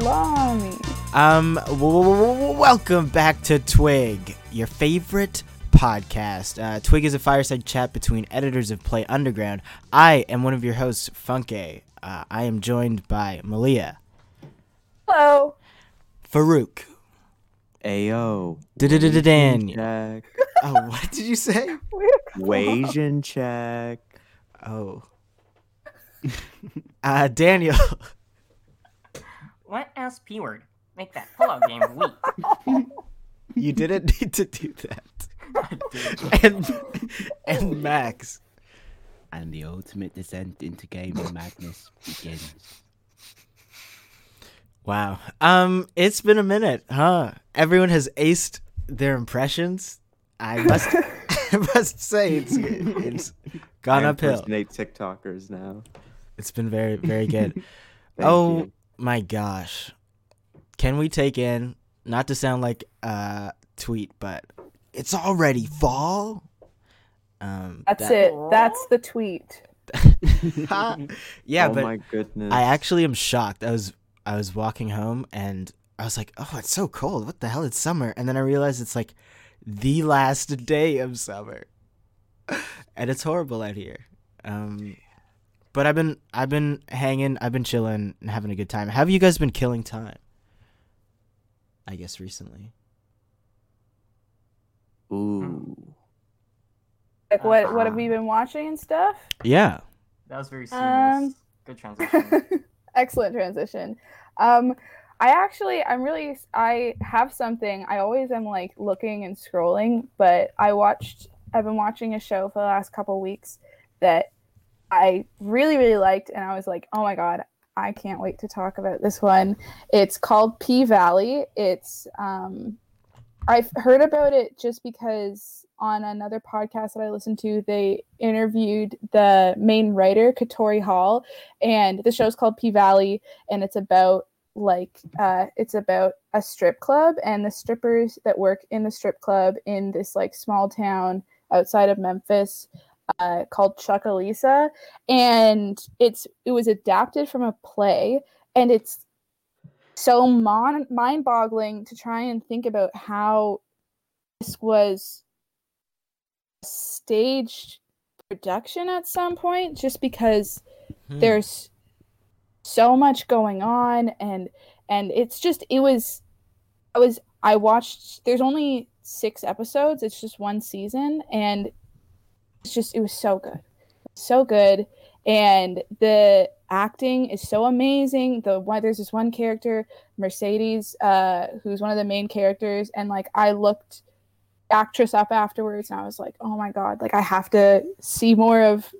salami. Um, w- w- w- welcome back to Twig, your favorite podcast. Uh, Twig is a fireside chat between editors of Play Underground. I am one of your hosts, Funke. Uh, I am joined by Malia, Hello. Farouk, Ayo. Daniel. Check. Oh, what did you say? Wasian check. Oh, uh, Daniel. What ass p word? Make that pullout game weak. You didn't need to do that. and and Max. and the ultimate descent into gaming madness begins. Wow. Um, it's been a minute, huh? Everyone has aced their impressions. I must, I must say, it's it's gone I uphill. impersonate TikTokers now. It's been very, very good. Oh you. My gosh, can we take in? Not to sound like a tweet, but it's already fall. Um, That's that- it. That's the tweet. yeah, oh but my goodness. I actually am shocked. I was I was walking home and I was like, "Oh, it's so cold. What the hell? It's summer." And then I realized it's like the last day of summer, and it's horrible out here. Um, but I've been I've been hanging, I've been chilling and having a good time. Have you guys been killing time? I guess recently. Ooh. Like what? What have we been watching and stuff? Yeah. That was very serious. Um, Good transition. Excellent transition. Um, I actually, I'm really, I have something. I always am like looking and scrolling, but I watched. I've been watching a show for the last couple weeks that I really, really liked, and I was like, oh my god, I can't wait to talk about this one. It's called P Valley. It's um, I've heard about it just because on another podcast that I listened to, they interviewed the main writer, Katori Hall, and the show's called P Valley, and it's about like uh, it's about a strip club and the strippers that work in the strip club in this like small town outside of Memphis uh, called Chucalissa, and it's it was adapted from a play, and it's so mon- mind-boggling to try and think about how this was staged production at some point just because Hmm. there's so much going on and and it's just it was i was i watched there's only six episodes it's just one season and it's just it was so good. So good. And the acting is so amazing. The why there's this one character mercedes uh who's one of the main characters. And like i looked actress up afterwards and i was like oh my god like i have to see more of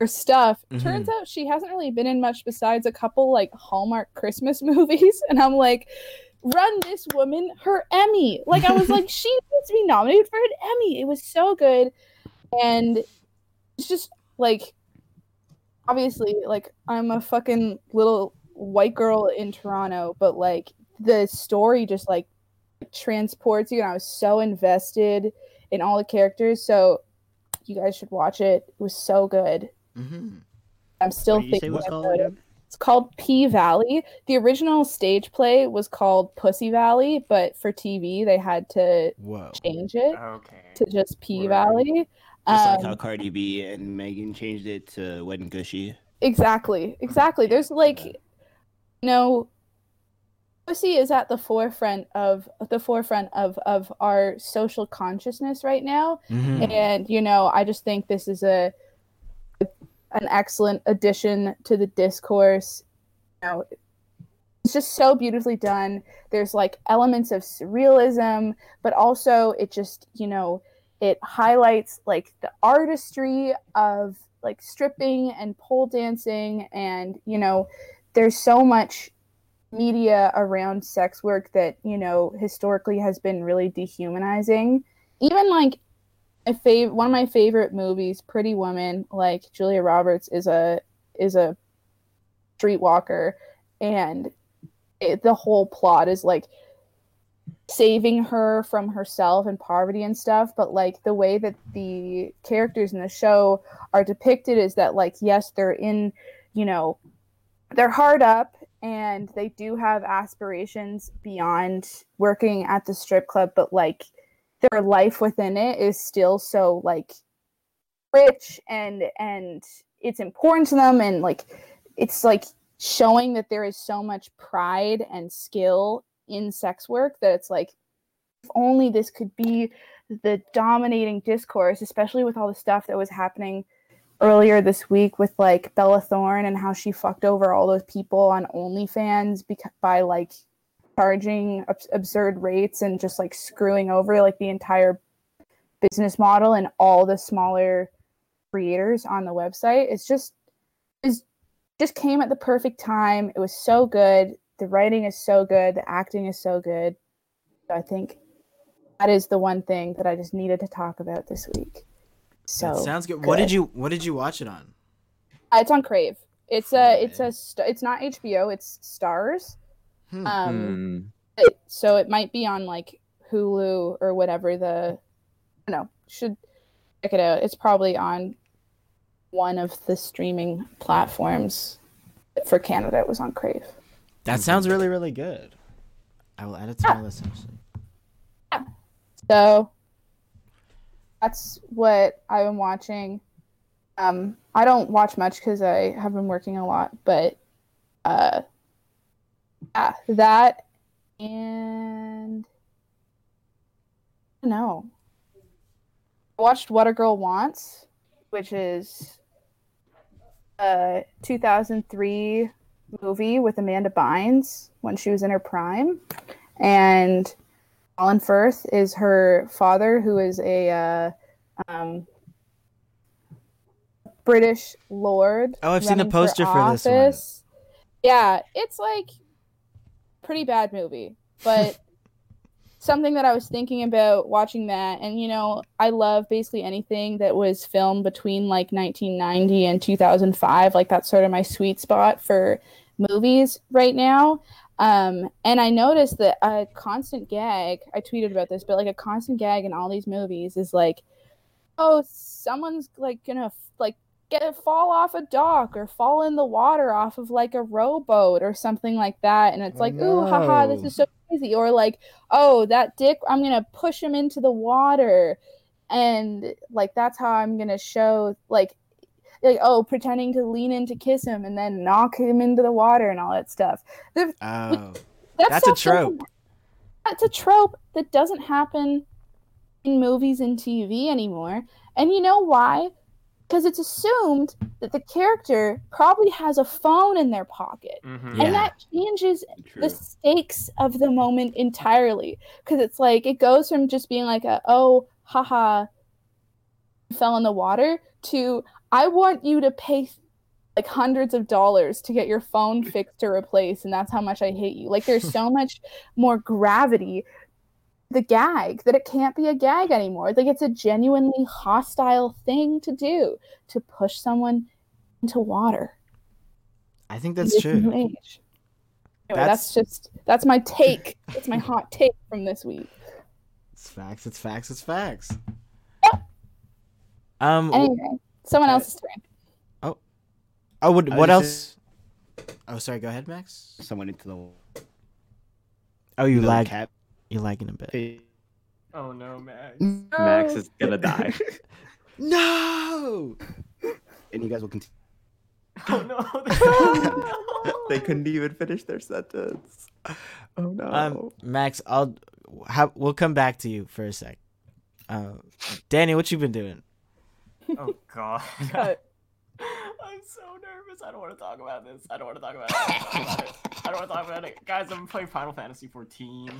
her stuff. Turns out she hasn't really been in much besides a couple like hallmark christmas movies. And i'm like run this woman her emmy. Like i was like she needs to be nominated for an emmy. It was so good and it's just like obviously like i'm a fucking little white girl in toronto but like the story just like transports you and i was so invested in all the characters so you guys should watch it it was so good Mm-hmm. i'm still What did thinking was called about it again? it's called P Valley. The original stage play was called Pussy Valley, but for TV they had to Whoa. change it okay. to just P Word. Valley. Just like Um, how Cardi B and Megan changed it to Wet and Gushy. exactly, exactly. There's like, you know, pussy is at the forefront of the forefront of of our social consciousness right now. Mhm. and you know i just think this is a an excellent addition to the discourse you know it's just so beautifully done there's like elements of surrealism but also it just you know it highlights like the artistry of like stripping and pole dancing and you know there's so much media around sex work that you know historically has been really dehumanizing. Even like a fav- one of my favorite movies pretty woman like julia roberts is a is a streetwalker and it, the whole plot is like saving her from herself and poverty and stuff but like the way that the characters in the show are depicted is that like yes they're in you know they're hard up and they do have aspirations beyond working at the strip club, but like their life within it is still so like rich and and it's important to them and like it's like showing that there is so much pride and skill in sex work that it's like if only this could be the dominating discourse especially with all the stuff that was happening earlier this week with like Bella Thorne and how she fucked over all those people on OnlyFans beca- by like charging abs- absurd rates and just like screwing over like the entire business model and all the smaller creators on the website. It's just is just came at the perfect time. It was so good. The writing is so good. The acting is so good. So I think that is the one thing that I just needed to talk about this week. So that sounds good. What did you What did you watch it on? Uh, it's on Crave. It's a it's a st- it's not HBO. It's Stars. Hmm. Um, Hmm. it- so it might be on like Hulu or whatever the. I don't know. Should check it out. It's probably on one of the streaming platforms. For Canada, it was on Crave. That sounds really really good. I will add it to my list. Actually. So that's what I've been watching. Um, I don't watch much because I have been working a lot, but uh, yeah, that and I. I watched What a Girl Wants, which is a 2003 movie with Amanda Bynes when she was in her prime, and Colin Firth is her father, who is a uh, um, British lord. Oh, I've seen the poster for this one. Yeah, it's like pretty bad movie, but something that I was thinking about watching that, and you know, I love basically anything that was filmed between like 1990 and 2005. Like that's sort of my sweet spot for movies right now. Um, and I noticed that a constant gag, I tweeted about this, but like a constant gag in all these movies is like, oh, someone's like gonna like get fall off a dock or fall in the water off of like a rowboat or something like that. And it's Oh, like, ooh, haha, this is so crazy. Or like, oh, that dick, I'm gonna push him into the water. And like that's how I'm gonna show like like oh pretending to lean in to kiss him and then knock him into the water and all that stuff. The- Oh, that That's a stuff doesn't- trope. That's a trope that doesn't happen in movies and TV anymore. And you know why? Because it's assumed that the character probably has a phone in their pocket. Mhm. Yeah. And that changes True. the stakes of the moment entirely. Because it's like, it goes from just being like, a, oh, haha, fell in the water to, I want you to pay like hundreds of dollars to get your phone fixed or replaced. And that's how much I hate you. Like, there's so much more gravity the gag that it can't be a gag anymore. Like it's a genuinely hostile thing to do to push someone into water. I think that's true. Anyway, That's- that's... just that's my take. That's my hot take from this week. It's facts. It's facts. It's facts. Um. Anyway, someone Uh, else's turn. Oh, what, what was else? Oh, sorry. Go ahead, Max. Someone into the Oh, you little lag. cap. You lagging a bit. Oh no, Max. Max is gonna die. No. And you guys will continue. Oh no. they couldn't even finish their sentence. Oh no. Um, Max, I'll. How, we'll come back to you for a sec. Uh, Danny, what you been doing? Oh god. Cut. I'm so nervous. I don't want to talk about this. I don't want to talk about it. I don't want to talk about it. Guys, I'm playing Final Fantasy 14.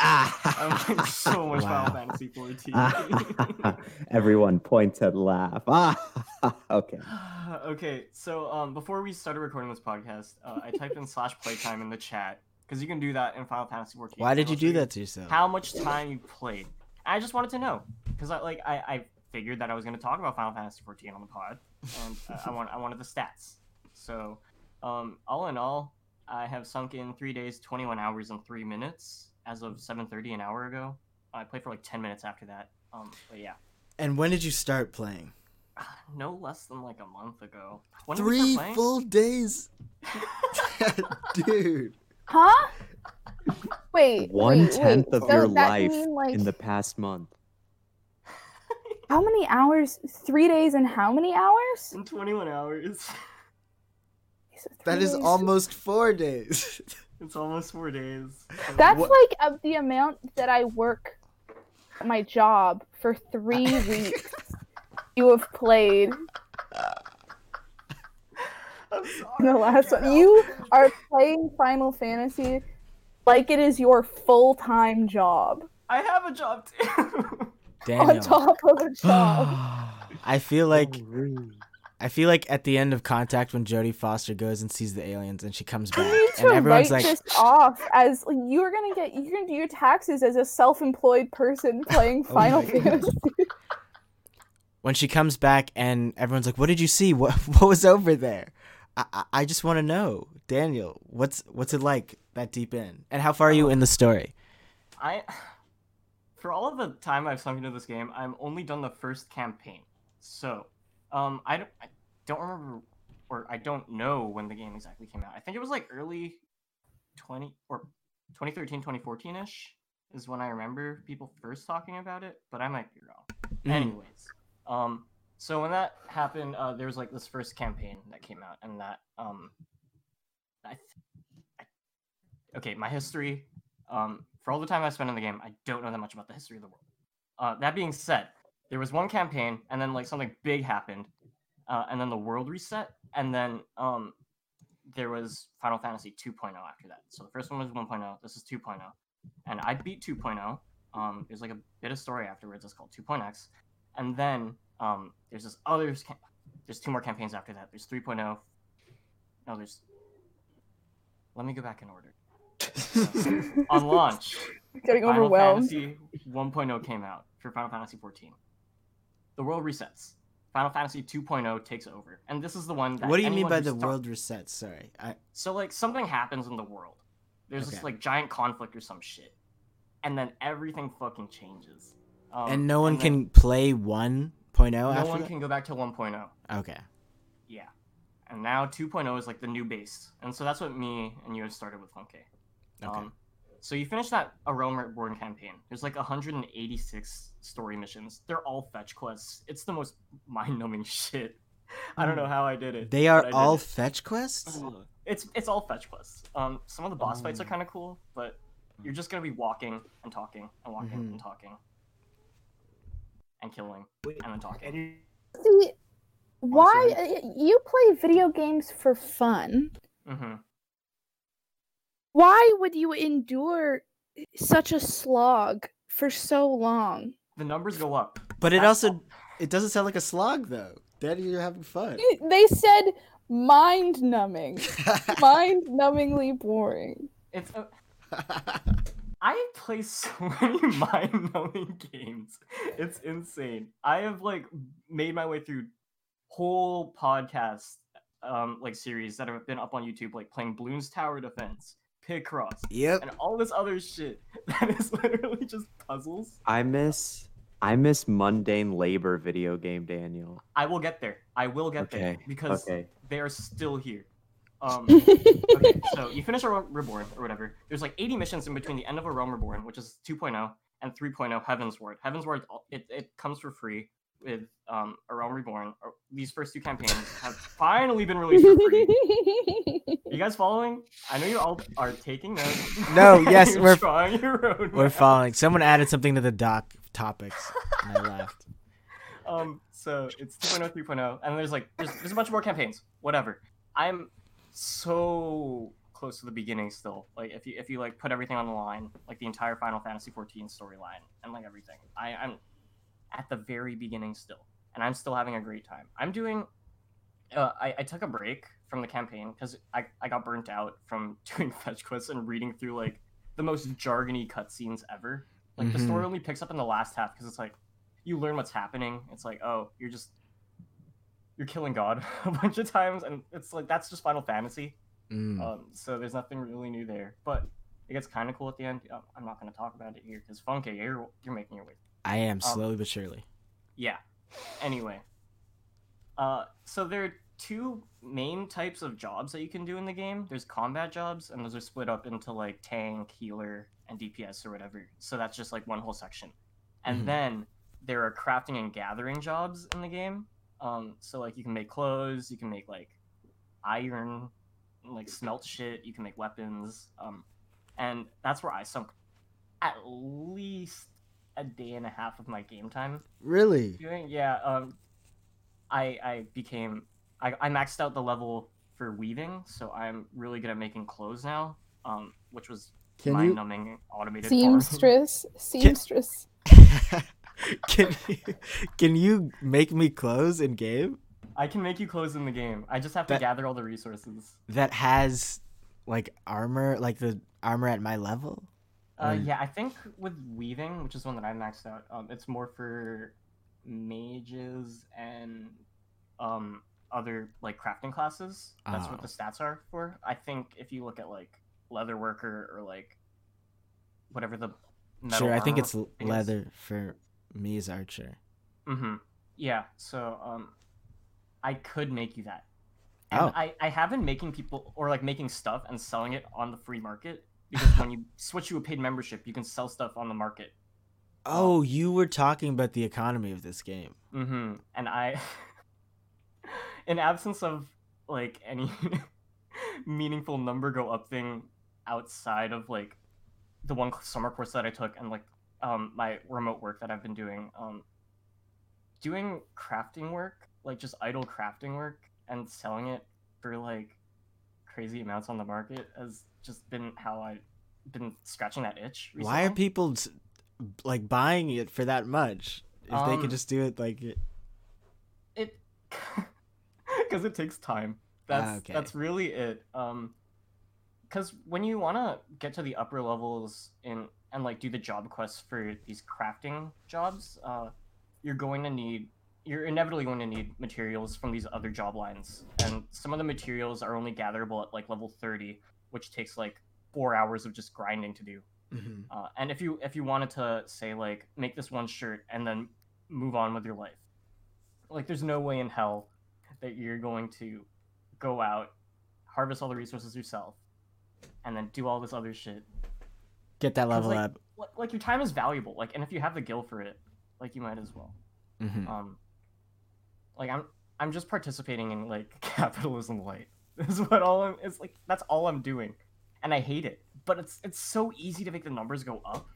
I'm playing so much Wow. Final Fantasy 14. Everyone points and laugh. Ah, okay. okay, so um, before we started recording this podcast, uh, I typed in slash playtime in the chat because you can do that in Final Fantasy 14. Why did you do that to yourself? How much time you played? I just wanted to know because I like I, I figured that I was going to talk about Final Fantasy XIV on the pod, and uh, I want I wanted the stats. So, um, all in all, I have sunk in three days, 21 hours and three minutes as of 7:30 an hour ago. I played for like 10 minutes after that. Um, but yeah, And when did you start playing? no less than like a month ago. When Three full days. Dude. Huh? Wait. One wait, tenth wait. of So your life mean, like, in the past month. How many hours? Three days and how many hours? In 21 hours. So That three is almost four days. It's almost four days. That's What- like of the amount that I work my job for three weeks. You have played I'm in the last get one. You are playing Final Fantasy like it is your full time job. I have a job too. On Daniel. top of a job. I feel like Oh. I feel like at the end of Contact when Jodie Foster goes and sees the aliens and she comes You back need and to everyone's write like, this off as like, you're gonna get you're gonna do your taxes as a self-employed person playing Oh Final God. Fantasy. when she comes back and everyone's like, "What did you see? What what was over there?" I I, I just want to know, Daniel. What's what's it like that deep in, and how far are you oh. in the story? I, for all of the time I've sunk into this game, I'm only done the first campaign. So, um, I don't, I don't remember, or I don't know when the game exactly came out. I think it was like early 20 or 2013, 2014 ish is when I remember people first talking about it, but I might be wrong. Mm. Anyways, um, so when that happened, uh, there was like this first campaign that came out, and that um, I, th- I okay, my history, um, for all the time I spent in the game, I don't know that much about the history of the world. Uh, that being said, there was one campaign, and then like something big happened, uh, and then the world reset, and then um, there was Final Fantasy 2.0 after that. So the first one was 1.0. This is 2.0, and I beat 2.0. Um, there's like a bit of story afterwards. It's called 2.x, and then um, there's this other. There's two more campaigns after that. There's 3.0. No, there's. Let me go back in order. On launch, Getting Final overwhelmed. Fantasy 1.0 came out for Final Fantasy 14. The world resets. Final Fantasy 2.0 takes over, and this is the one that. what do you mean by the tar- world resets? Sorry, I So like something happens in the world. There's this like giant conflict or some shit, and then everything fucking changes. Um, and no one then can play 1.0 No after one that? can go back to 1.0. Okay. Yeah, and now 2.0 is like the new base, and so that's what me and you had started with Funke. Okay. Um, so you finish that A Realm Reborn campaign. There's like 186 story missions. They're all fetch quests. It's the most mind-numbing shit. I don't know how I did it. They are but I did all it. fetch quests? It's it's all fetch quests. Um, some of the boss fights are Oh. kind of cool, but you're just gonna be walking and talking and walking Mhm. and talking and killing and then talking. See, why uh, you play video games for fun? hmm Why would you endure such a slog for so long? The numbers go up. But it also it doesn't sound like a slog though. Daddy, you're having fun. They said mind numbing, mind numbingly boring. It's. Uh, I play so many mind-numbing games. It's insane. I have like made my way through whole podcast um like series that have been up on YouTube, like playing Bloons Tower Defense, Picross, yep. and all this other shit that is literally just puzzles. I miss I miss mundane labor video game, Daniel. I will get there. I will get there because Okay. they are still here. Um, okay, so you finish a Realm Reborn or whatever. There's like 80 missions in between the end of a Realm Reborn, which is 2.0, and 3.0 Heavensward. Heaven's Ward, it, it comes for free with um, a Realm Reborn. These first two campaigns have finally been released for free. You guys following? I know you all are taking notes. No, yes, we're- drawing your own We're following. Someone added something to the doc topics, and I laughed. Um, so it's 2.0, 3.0, and there's like there's, there's a bunch more campaigns. Whatever. I'm so close to the beginning still. Like if you if you like put everything on the line, like the entire Final Fantasy 14 storyline and like everything, I, I'm at the very beginning still, and I'm still having a great time. I'm doing. Uh, I, I took a break from the campaign because I, I got burnt out from doing fetch quests and reading through like the most jargony cutscenes ever. Like the Mhm. story only picks up in the last half because it's like you learn what's happening. It's like, oh, you're just you're killing God a bunch of times, and it's like that's just Final Fantasy. Mm. Um, so there's nothing really new there, but it gets kind of cool at the end. I'm not gonna talk about it here because Funky, you're you're making your way. I am slowly but surely. Yeah. Anyway, uh, so there are two main types of jobs that you can do in the game. There's combat jobs, and those are split up into like tank, healer, and DPS or whatever. So that's just like one whole section. And Mhm. then there are crafting and gathering jobs in the game. Um, so like you can make clothes, you can make like iron, like smelt shit. You can make weapons. Um, and that's where I sunk at least a day and a half of my game time Really? doing yeah um i i became i i maxed out the level for weaving so i'm really good at making clothes now um which was Can mind-numbing automated farming. Seamstress. Seamstress. can you can you make me clothes in game i can make you clothes in the game i just have to That- gather all the resources that has like armor, like the armor at my level? Uh Mm. yeah i think with weaving which is one that i maxed out um it's more for mages and um other like crafting classes that's what Oh. the stats are for i think if you look at like leather worker or like whatever the metal sure, I think it's is. leather for me as archer. Mm-hmm. Yeah. So um, I could make you that. And Oh. I I have been making people or like making stuff and selling it on the free market because when you switch to a paid membership, you can sell stuff on the market. Oh, you were talking about the economy of this game. Mm-hmm. And I, in absence of like any meaningful number go up thing outside of like the one summer course that I took and like um my remote work that I've been doing, um, doing crafting work, like just idle crafting work and selling it for like crazy amounts on the market has just been how I've been scratching that itch. Recently. Why are people like buying it for that much? If they Um, could just do it like it- it because it takes time that's Ah, okay. that's really it um because when you want to get to the upper levels in and like do the job quests for these crafting jobs uh you're going to need you're inevitably going to need materials from these other job lines and some of the materials are only gatherable at like level 30 which takes like four hours of just grinding to do Mhm. uh, and if you if you wanted to say like make this one shirt and then move on with your life, like there's no way in hell that you're going to go out, harvest all the resources yourself, and then do all this other shit. get that level like, up. Like, like your time is valuable. Like and if you have the gil for it, like you might as well. Mhm. Um, like I'm I'm just participating in like capitalism light. Is what all I'm. It's like that's all I'm doing, and I hate it. But it's it's so easy to make the numbers go up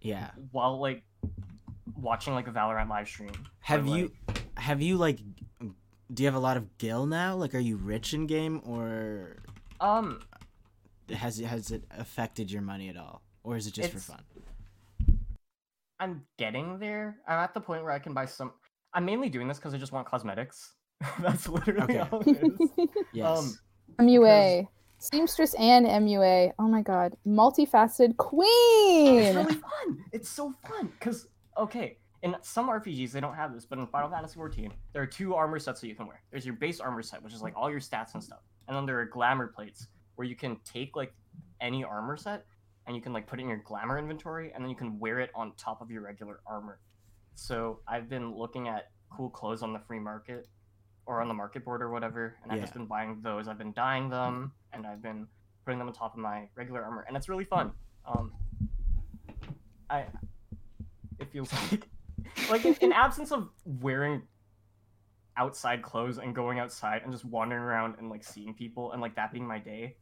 Yeah. while like watching like a Valorant live stream. or, Have you like- have you like do you have a lot of gil now? Like are you rich in game or Um, has it has it affected your money at all? Or is it just for fun? I'm getting there. I'm at the point where I can buy some. I'm mainly doing this because I just want cosmetics. That's literally Okay. all it is. Yes. Um, MUA. Seamstress and MUA. Oh my god. Multifaceted queen. it's really fun. It's so fun because okay, in some RPGs they don't have this, but in Final Fantasy XIV, there are two armor sets that you can wear. There's your base armor set, which is like all your stats and stuff, and then there are glamour plates where you can take like any armor set and you can like put it in your glamour inventory, and then you can wear it on top of your regular armor. So I've been looking at cool clothes on the free market or on the market board or whatever, and I've just been buying those. I've been dyeing them, and I've been putting them on top of my regular armor, and it's really fun. Um, I it feels like like in, in absence of wearing outside clothes and going outside and just wandering around and like seeing people and like that being my day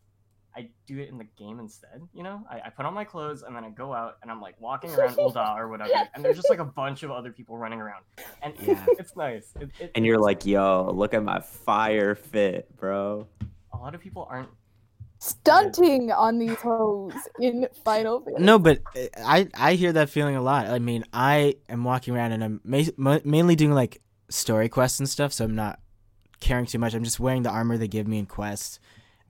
i do it in the game instead you know i, I put on my clothes and then i go out and i'm like walking around Ul'dah or whatever and there's just like a bunch of other people running around and Yeah. it's nice it, it, And you're it's- like, yo, look at my fire fit, bro. a lot of people aren't Stunting on these hoes in Final Fantasy. No, but uh, I I hear that feeling a lot. I mean, I am walking around and I'm ma- ma- mainly doing like story quests and stuff, so I'm not caring too much. I'm just wearing the armor they give me in quests,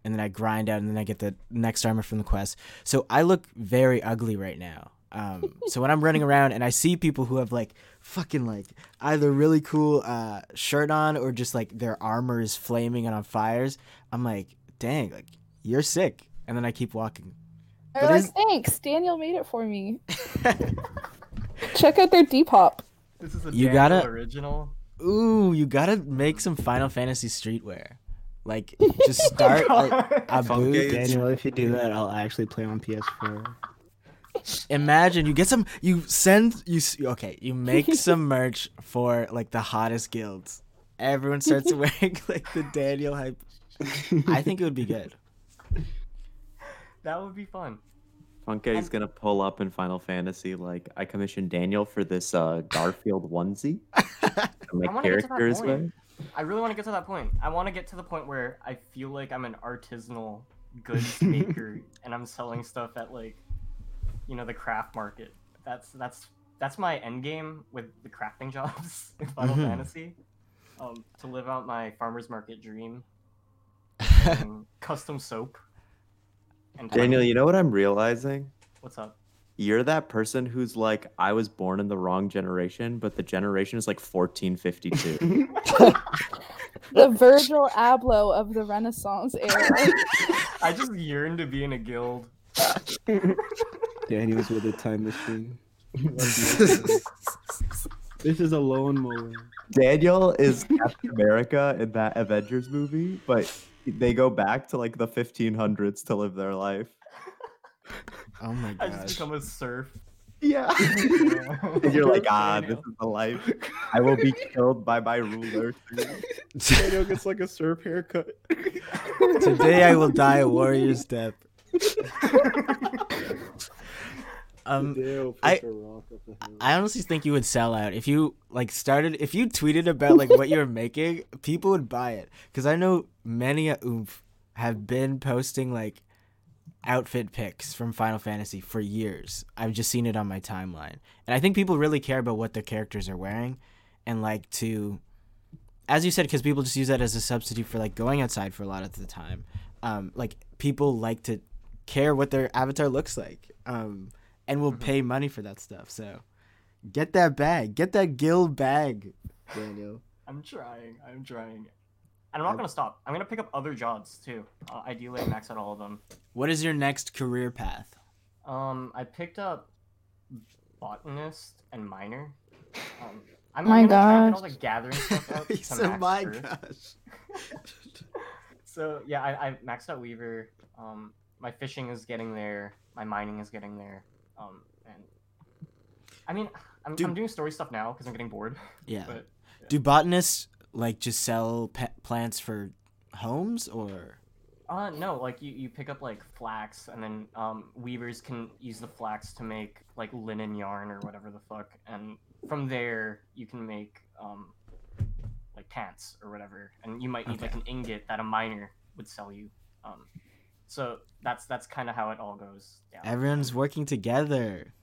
and then I grind out, and then I get the next armor from the quest. So I look very ugly right now. Um, so when I'm running around and I see people who have like fucking like either really cool uh, shirt on or just like their armor is flaming and on fires, I'm like, dang, like you're sick. And then I keep walking. They're but like, is- thanks, Daniel made it for me. Check out their Depop. this is a You Daniel gotta- original Ooh, you gotta make some Final Fantasy streetwear. Like, just start a, a Funky. booth. Daniel, if you do that, I'll actually play on PS4. Imagine you get some. You send you. s- Okay, you make some merch for like the hottest guilds. Everyone starts wearing like the Daniel hype. I think it would be good. that would be fun. Funke's gonna pull up in Final Fantasy. Like, I commissioned Daniel for this uh, Garfield onesie. that my I wanna get to that characters point. wear. I really want to get to that point. I want to get to the point where I feel like I'm an artisanal goods maker and I'm selling stuff at like, you know, the craft market. That's that's that's my end game with the crafting jobs in Final Mhm. Fantasy. Um, to live out my farmers market dream. Custom soap. And Daniel, you know what I'm realizing? what's up? You're that person who's like, I was born in the wrong generation, but the generation is like 1452. The Virgil Abloh of the Renaissance era. I just yearn to be in a guild. Daniel's with a time machine. This is a lone lawnmower. Daniel is Captain America in that Avengers movie, but they go back to like the 1500s to live their life. Oh my god! I just gosh. become a serf. Yeah. and you're like, ah, this is the life. I will be killed by my ruler. soon." Daniel gets like a surf haircut. Today I will die a warrior's death. Um, Daniel puts I- a rock up the hill. I honestly think you would sell out if you like started if you tweeted about like what you were making, people would buy it. Because I know many a oomph have been posting like outfit pics from Final Fantasy for years. I've just seen it on my timeline, and I think people really care about what their characters are wearing, and like to, as you said, because people just use that as a substitute for like going outside for a lot of the time. Um, like people like to care what their avatar looks like, um, and will pay money for that stuff. So. Get that bag. Get that guild bag, Daniel. I'm trying. I'm trying. And I'm not gonna stop. I'm gonna pick up other jobs too. Uh, ideally, I max out all of them. What is your next career path? Um, I picked up botanist and miner. Um, I'm, My I'm gonna get all the gathering stuff out he to said, max "My first. gosh." So yeah, I, I maxed out Weaver. Um, my fishing is getting there. My mining is getting there. Um, and I mean, I'm, Dude. I'm doing story stuff now because I'm getting bored. Yeah. But Do botanists like just sell pe- plants for homes or? Uh no, like you, you pick up like flax and then um weavers can use the flax to make like linen yarn or whatever the fuck and from there you can make um like pants or whatever and you might need like an ingot that a miner would sell you. Um so that's that's kind of how it all goes down. Everyone's working together.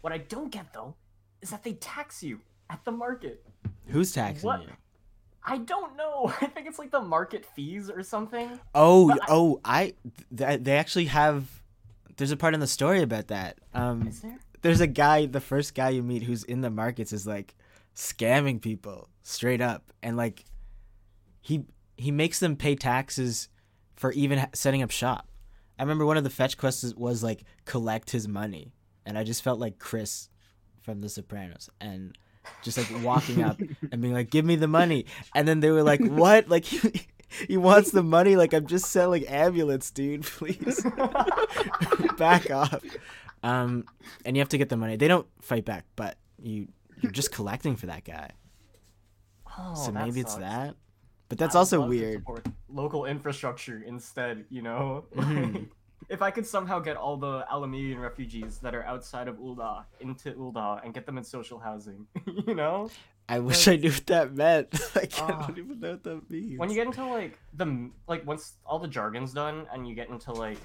What I don't get though is that they tax you at the market. Who's taxing What? you? I don't know. I think it's like the market fees or something. Oh, But oh, I. Th- they actually have. There's a part in the story about that. Um, Is there? there's a guy, the first guy you meet who's in the markets is like scamming people straight up, and like he he makes them pay taxes for even ha- setting up shop. I remember one of the fetch quests was like collect his money, and I just felt like Chris from The Sopranos, and just like walking up and being like, "Give me the money," and then they were like, "What?" Like he, he wants the money. Like I'm just selling amulets, dude. Please back off. Um, and you have to get the money. They don't fight back, but you you're just collecting for that guy. Oh, so maybe it's that. But that's I also weird. local infrastructure instead, you know. Mhm. If I could somehow get all the Ala Mhigan refugees that are outside of Ul'dah into Ul'dah and get them in social housing, you know. I wish I knew what that meant. like, I Ah. don't even know what that means. When you get into like the like once all the jargon's done and you get into like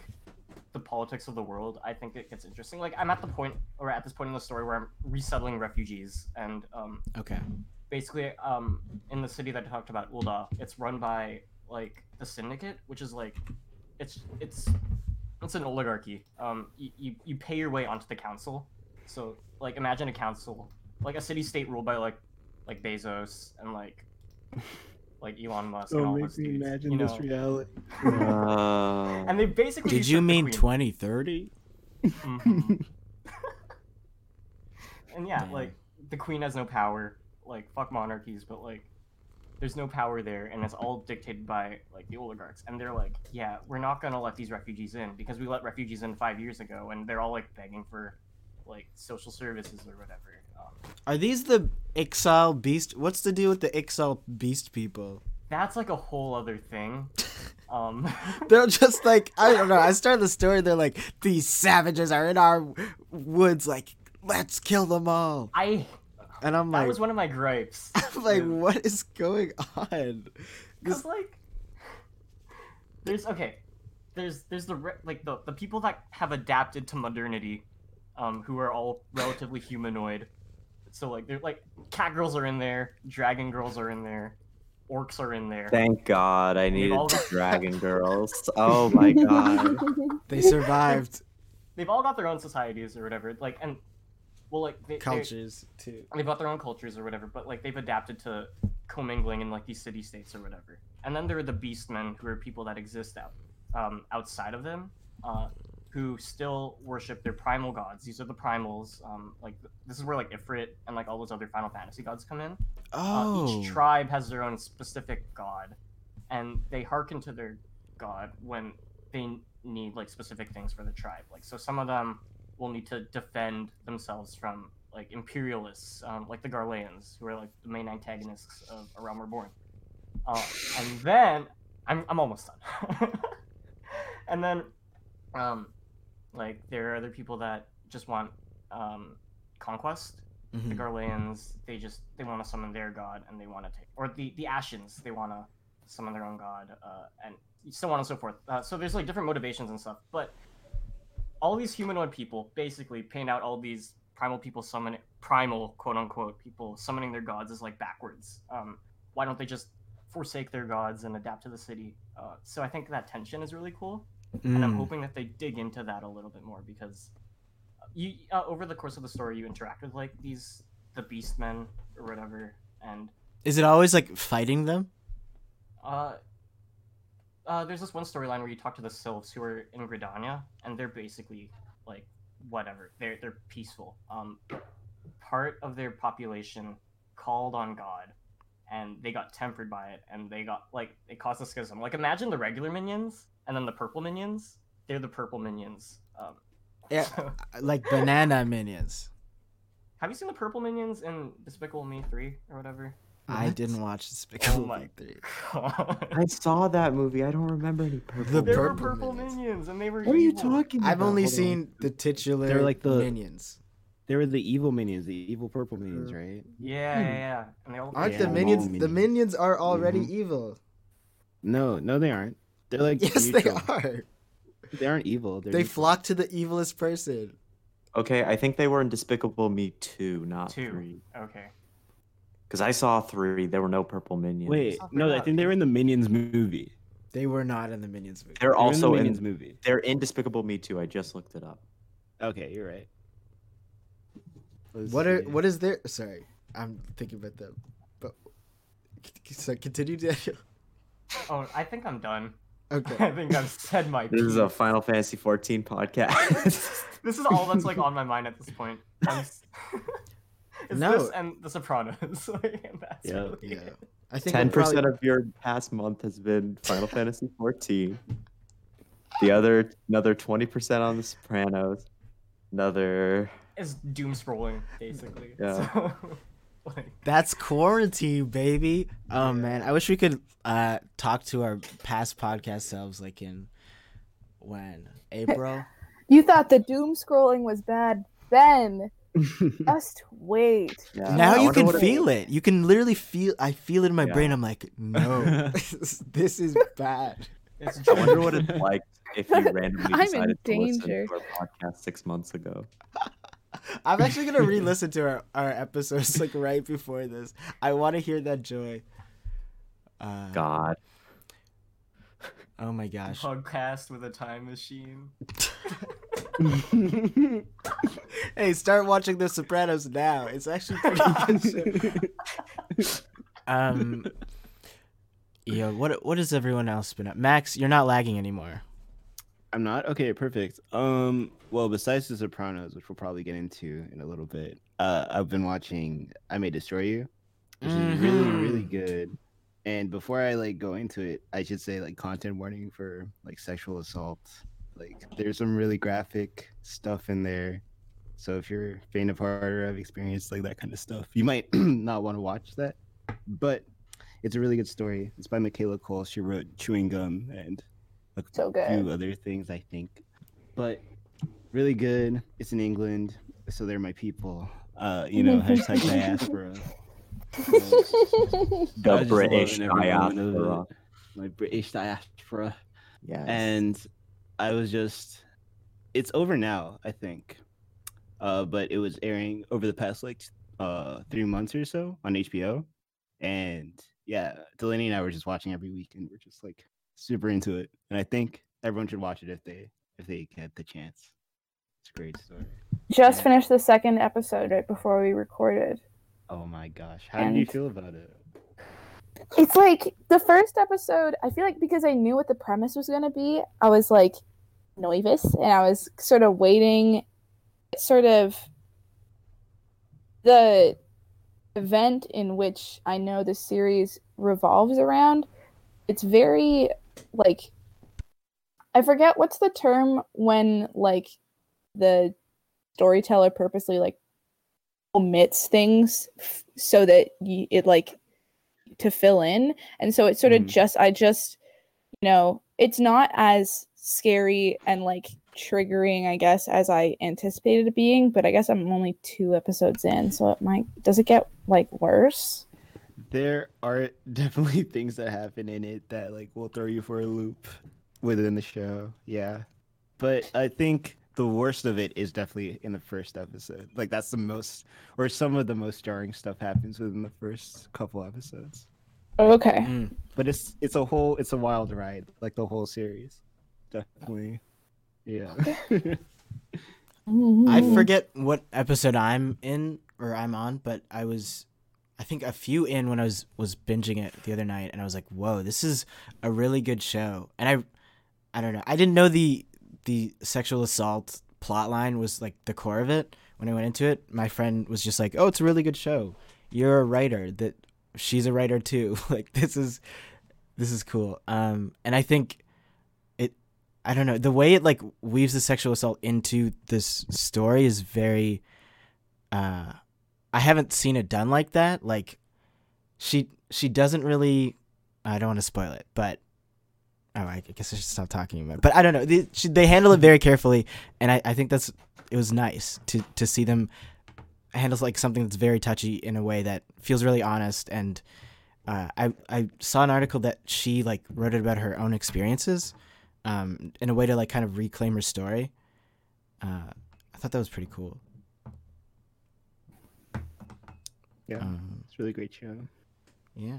the politics of the world, I think it gets interesting. Like I'm at the point or at this point in the story where I'm resettling refugees and um okay, basically um in the city that I talked about Ul'dah, it's run by like the syndicate, which is like it's it's it's an oligarchy. Um you, you, you pay your way onto the council. So like imagine a council, like a city state ruled by like like Bezos and like like Elon Musk and Don't all make those me dudes, imagine you know? this reality. Uh, And they basically did you mean queen. 2030? Mhm. and yeah, Damn. like the queen has no power. Like fuck monarchies, but like there's no power there, and it's all dictated by like the oligarchs. And they're like, yeah, we're not gonna let these refugees in because we let refugees in five years ago, and they're all like begging for like social services or whatever. Um, Are these the exile beast? What's the deal with the exile beast people? that's like a whole other thing. Um, They're just like I don't know. I start the story. They're like these savages are in our woods. Like let's kill them all. I And I'm that like, that was one of my gripes. I'm like, with- what is going on? Cause like, there's okay, there's there's the like the the people that have adapted to modernity, um, who are all relatively humanoid. So like they're like cat girls are in there, dragon girls are in there, orcs are in there. Thank God I needed all the Dragon Girls. Oh my God. They survived They've all got their own societies or whatever. Like and well like they, they cultures too. they've got their own cultures or whatever, but like they've adapted to commingling in like these city states or whatever. And then there are the beastmen, who are people that exist out um, outside of them, uh, who still worship their primal gods. These are the primals. Um, like this is where like Ifrit and like all those other Final Fantasy gods come in. Uh, Oh, each tribe has their own specific god, and they hearken to their god when they need like specific things for the tribe. Like so, some of them will need to defend themselves from like imperialists, um, like the Garleans, who are like the main antagonists of A Realm Reborn. Uh, and then I'm I'm almost done. and then, um, like there are other people that just want um, conquest the Mhm. Garleans, they just they want to summon their god and they want to take, or the the Ashens, they want to summon their own god, uh, and so on and so forth. Uh, so there's like different motivations and stuff, but all these humanoid people basically paint out all these primal people summoning primal quote unquote people summoning their gods as like backwards. Um, why don't they just forsake their gods and adapt to the city? Uh, so I think that tension is really cool and I'm Mm. hoping that they dig into that a little bit more because uh, you uh, over the course of the story you interact with like these the beastmen or whatever and Is it always like fighting them? uh uh there's this one storyline where you talk to the sylphs who are in Gridania and they're basically like whatever they're they're peaceful um part of their population called on god and they got tempered by it and they got like it caused a schism like imagine the regular minions and then the purple minions they're the purple minions um Yeah. so- Like banana minions. Have you seen the purple minions in Despicable Me three or whatever? I didn't watch Despicable Oh my Me three. God. I saw that movie. I don't remember any purple. The They were purple purple minions. minions. and they were. What are you talking about? I've only Hold on. seen the titular They're like the- minions. They were the evil minions, the evil purple minions, right? Yeah, yeah, yeah. And they all. Aren't Yeah, the all minions? The minions. minions are already Mhm. evil. No, no, they aren't. They're like Yes, neutral. they are. They aren't evil. They're They neutral. flock to the evilest person. Okay, I think they were in Despicable Me two, not Two. three. Okay. Because I saw three. There were no purple minions. Wait, Stop no, it I think they were in the Minions movie. They were not in the minions movie. they're They were also in the in. Minions movie. They're in Despicable Me too. I just looked it up. Okay, you're right. Let's What are see. what is there? Sorry, I'm thinking about them. But so continue, Daniel. Oh, I think I'm done. Okay. I think I've said my. This is a. Final Fantasy 14 podcast. This is all that's like on my mind at this point. I'm s- it's No. this and The Sopranos. and that's Yeah. really Yeah. it. I think Ten we'll probably- percent of your past month has been Final Fantasy 14. The other another 20 percent on The Sopranos. Another is doom scrolling basically. Yeah. So, like, That's quarantine, baby. Oh man, I wish we could uh talk to our past podcast selves, like in when April. You thought the doom scrolling was bad then. Just wait. yeah, now I you can what it- feel it. You can literally feel. I feel it in my Yeah. brain. I'm like, no, this is bad. it's I wonder what it's like if you randomly I'm in decided to listen to our podcast six months ago. I'm actually gonna re-listen to our, our episodes like right before this. I want to hear that joy. Uh, God. Oh my gosh. podcast with a time machine. hey, start watching The Sopranos now. It's actually pretty good. Um. Yo, what what has everyone else been up? Max, you're not lagging anymore. I'm not okay. Perfect. Um. Well, besides The Sopranos, which we'll probably get into in a little bit, uh, I've been watching I May Destroy You, which is really, really Mhm. good. And before I like go into it, I should say like content warning for like sexual assault. Like there's some really graphic stuff in there. So if you're faint of heart or have experienced like that kind of stuff, you might not want to watch that. But it's a really good story. It's by Michaela Coel. She wrote Chewing Gum and a So good. few other things, I think. But really good. It's in England, so they're my people. Uh, you know, hashtag diaspora. I The British loving every moment of diaspora. it. My British diaspora. Yes. And I was just it's over now, I think. Uh, but it was airing over the past like uh three months or so on HBO. And yeah, Delaney and I were just watching every week and we're just like super into it. And I think everyone should watch it if they if they get the chance. It's a great story. Just Yeah. finished the second episode right before we recorded. Oh my gosh. How did you feel about it? It's like the first episode, I feel like because I knew what the premise was going to be, I was like nervous and I was sort of waiting sort of the event in which I know the series revolves around. It's very like I forget what's the term when like the storyteller purposely like omits things f- so that y- it like to fill in and so it sort of Mhm. just i just you know it's not as scary and like triggering i guess as i anticipated it being but i guess i'm only two episodes in so it might does it get like worse There are definitely things that happen in it that like will throw you for a loop within the show. Yeah. But I think the worst of it is definitely in the first episode. Like that's the most or some of the most jarring stuff happens within the first couple episodes. okay Mm. But it's it's a whole it's a wild ride, like the whole series. Definitely. Yeah. I Mhm. forget what episode I'm in or I'm on, but I was I think a few in when I was was binging it the other night and I was like, "Whoa, this is a really good show." And I I don't know. I didn't know the the sexual assault plot line was like the core of it when I went into it. My friend was just like, "Oh, it's a really good show. You're a writer that she's a writer too. like this is this is cool." Um and I think it I don't know, the way it like weaves the sexual assault into this story is very uh I haven't seen it done like that. Like she she doesn't really I don't want to spoil it, but oh, I guess I should stop talking about it. But I don't know. They, they handle it very carefully, and I, I think that's it was nice to to see them handle like something that's very touchy in a way that feels really honest. And uh, I I saw an article that she like wrote it about her own experiences, um, in a way to like kind of reclaim her story. Uh, I thought that was pretty cool. yeah. Um, It's really great show. yeah.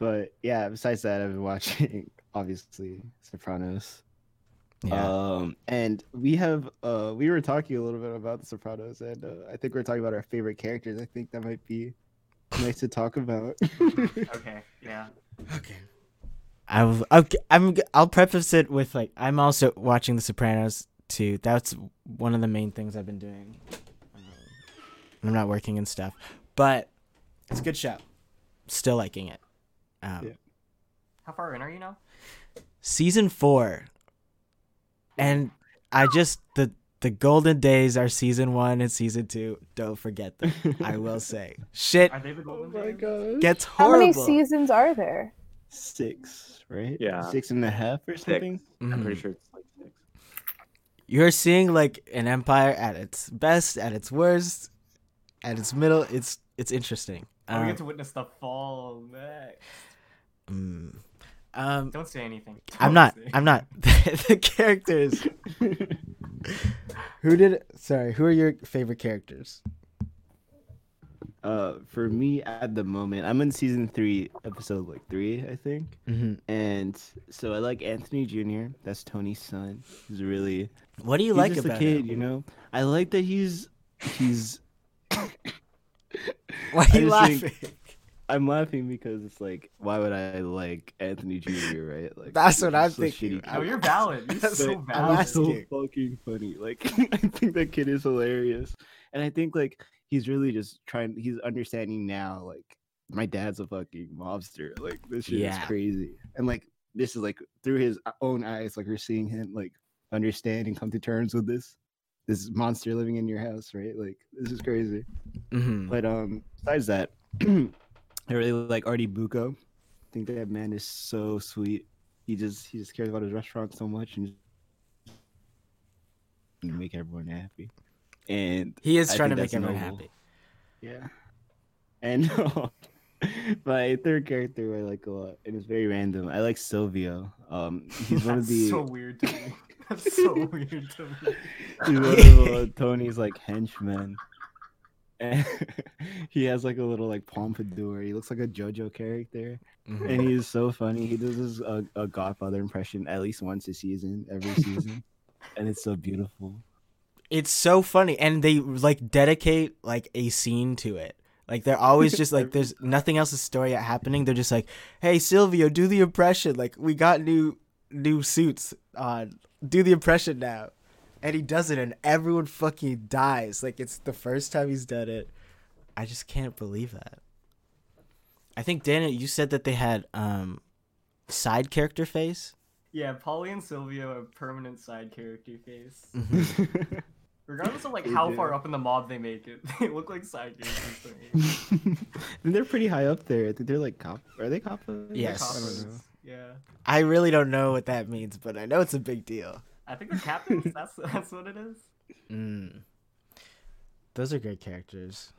But yeah, besides that, I've been watching obviously Sopranos. Yeah. Um, and we have uh, we were talking a little bit about the Sopranos, and uh, I think we're talking about our favorite characters. I think that might be nice to talk about. Okay, yeah. Okay. I will, I'll, I'm, I'll preface it with like I'm also watching The Sopranos too. That's one of the main things I've been doing. Um, I'm not working and stuff, but it's a good show. Still liking it. Um, Yeah. How far in are you now? Season four, and I just the the golden days are season one and season two. Don't forget them. I will say, shit Are they the Oh my days? god. gets how many seasons are there Six, right? Yeah. six and a half or Six. something. I'm Mhm. pretty sure it's like six. you're seeing like an empire at its best, at its worst, at its middle. It's it's interesting. Oh, we Um, get to witness the fall next. Mm, um, Don't say anything. I'm Don't say- I'm not. the characters. Who did? Sorry. Who are your favorite characters? Uh, for me at the moment, I'm in season three, episode like three, I think. hmm And so I like Anthony Jr. That's Tony's son. He's really What do you he's like just about a kid, him? you know. I like that he's he's. Why I are you laughing? think- I'm laughing because it's like, why would I like Anthony Jr. Right? Like That's what I'm so thinking. shitty Oh, you're valid. You're That's so what But I'm valid. he's so fucking funny. Like I think that kid is hilarious, and I think like he's really just trying. He's understanding now, like my dad's a fucking mobster. Like this shit Yeah. is crazy. And like this is like through his own eyes, like we're seeing him like understand and come to terms with this this monster living in your house, right? Like this is crazy. hmm But um, besides that, I really like Artie Bucco. I think that man is so sweet. He just he just cares about his restaurant so much and just make everyone happy. And He is I trying to make everyone noble. happy. yeah, and my third character I like a lot, and it's very random. I like Silvio. Um, he's one of That's the so weird to me. That's so weird to me. he's one of uh, Tony's like henchmen. He has like a little like pompadour. He looks like a JoJo character, Mhm. and he is so funny. He does his uh, a Godfather impression at least once a season, every season, and it's so beautiful. It's so funny, and they like dedicate like a scene to it. Like they're always just like there's nothing else is story happening. They're just like, "Hey Silvio, do the impression. Like we got new new suits on. Do the impression now." And he does it, and everyone fucking dies. Like it's the first time he's done it. I just can't believe that. I think Dana, you said that they had um side character face. Yeah, Paulie and Silvio have permanent side character face. Mm-hmm. Regardless of like They how do. far up in the mob they make it, they look like side characters to me. and they're pretty high up there. I think they're like cop. Are they cop? Yes. I don't know. Yeah. I really don't know what that means, but I know it's a big deal. I think they're captains. that's that's what it is. Mm. Those are great characters.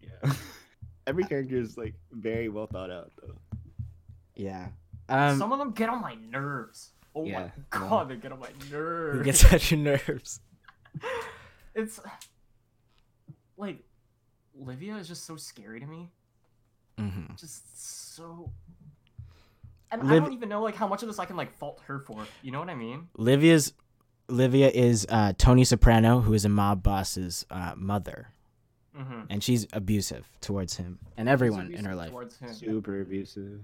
Yeah. Every character is like very well thought out though. Yeah. Um, Some of them get on my nerves. Oh Yeah, my yeah. god, they get on my it nerves. gets on your nerves. It's like Livia is just so scary to me. hmm Just so. And I don't even know like how much of this I can like fault her for. You know what I mean? Livia's Livia is uh, Tony Soprano, who is a mob boss's uh, mother, Mm-hmm. and she's abusive towards him and everyone in her life. Him. Super abusive.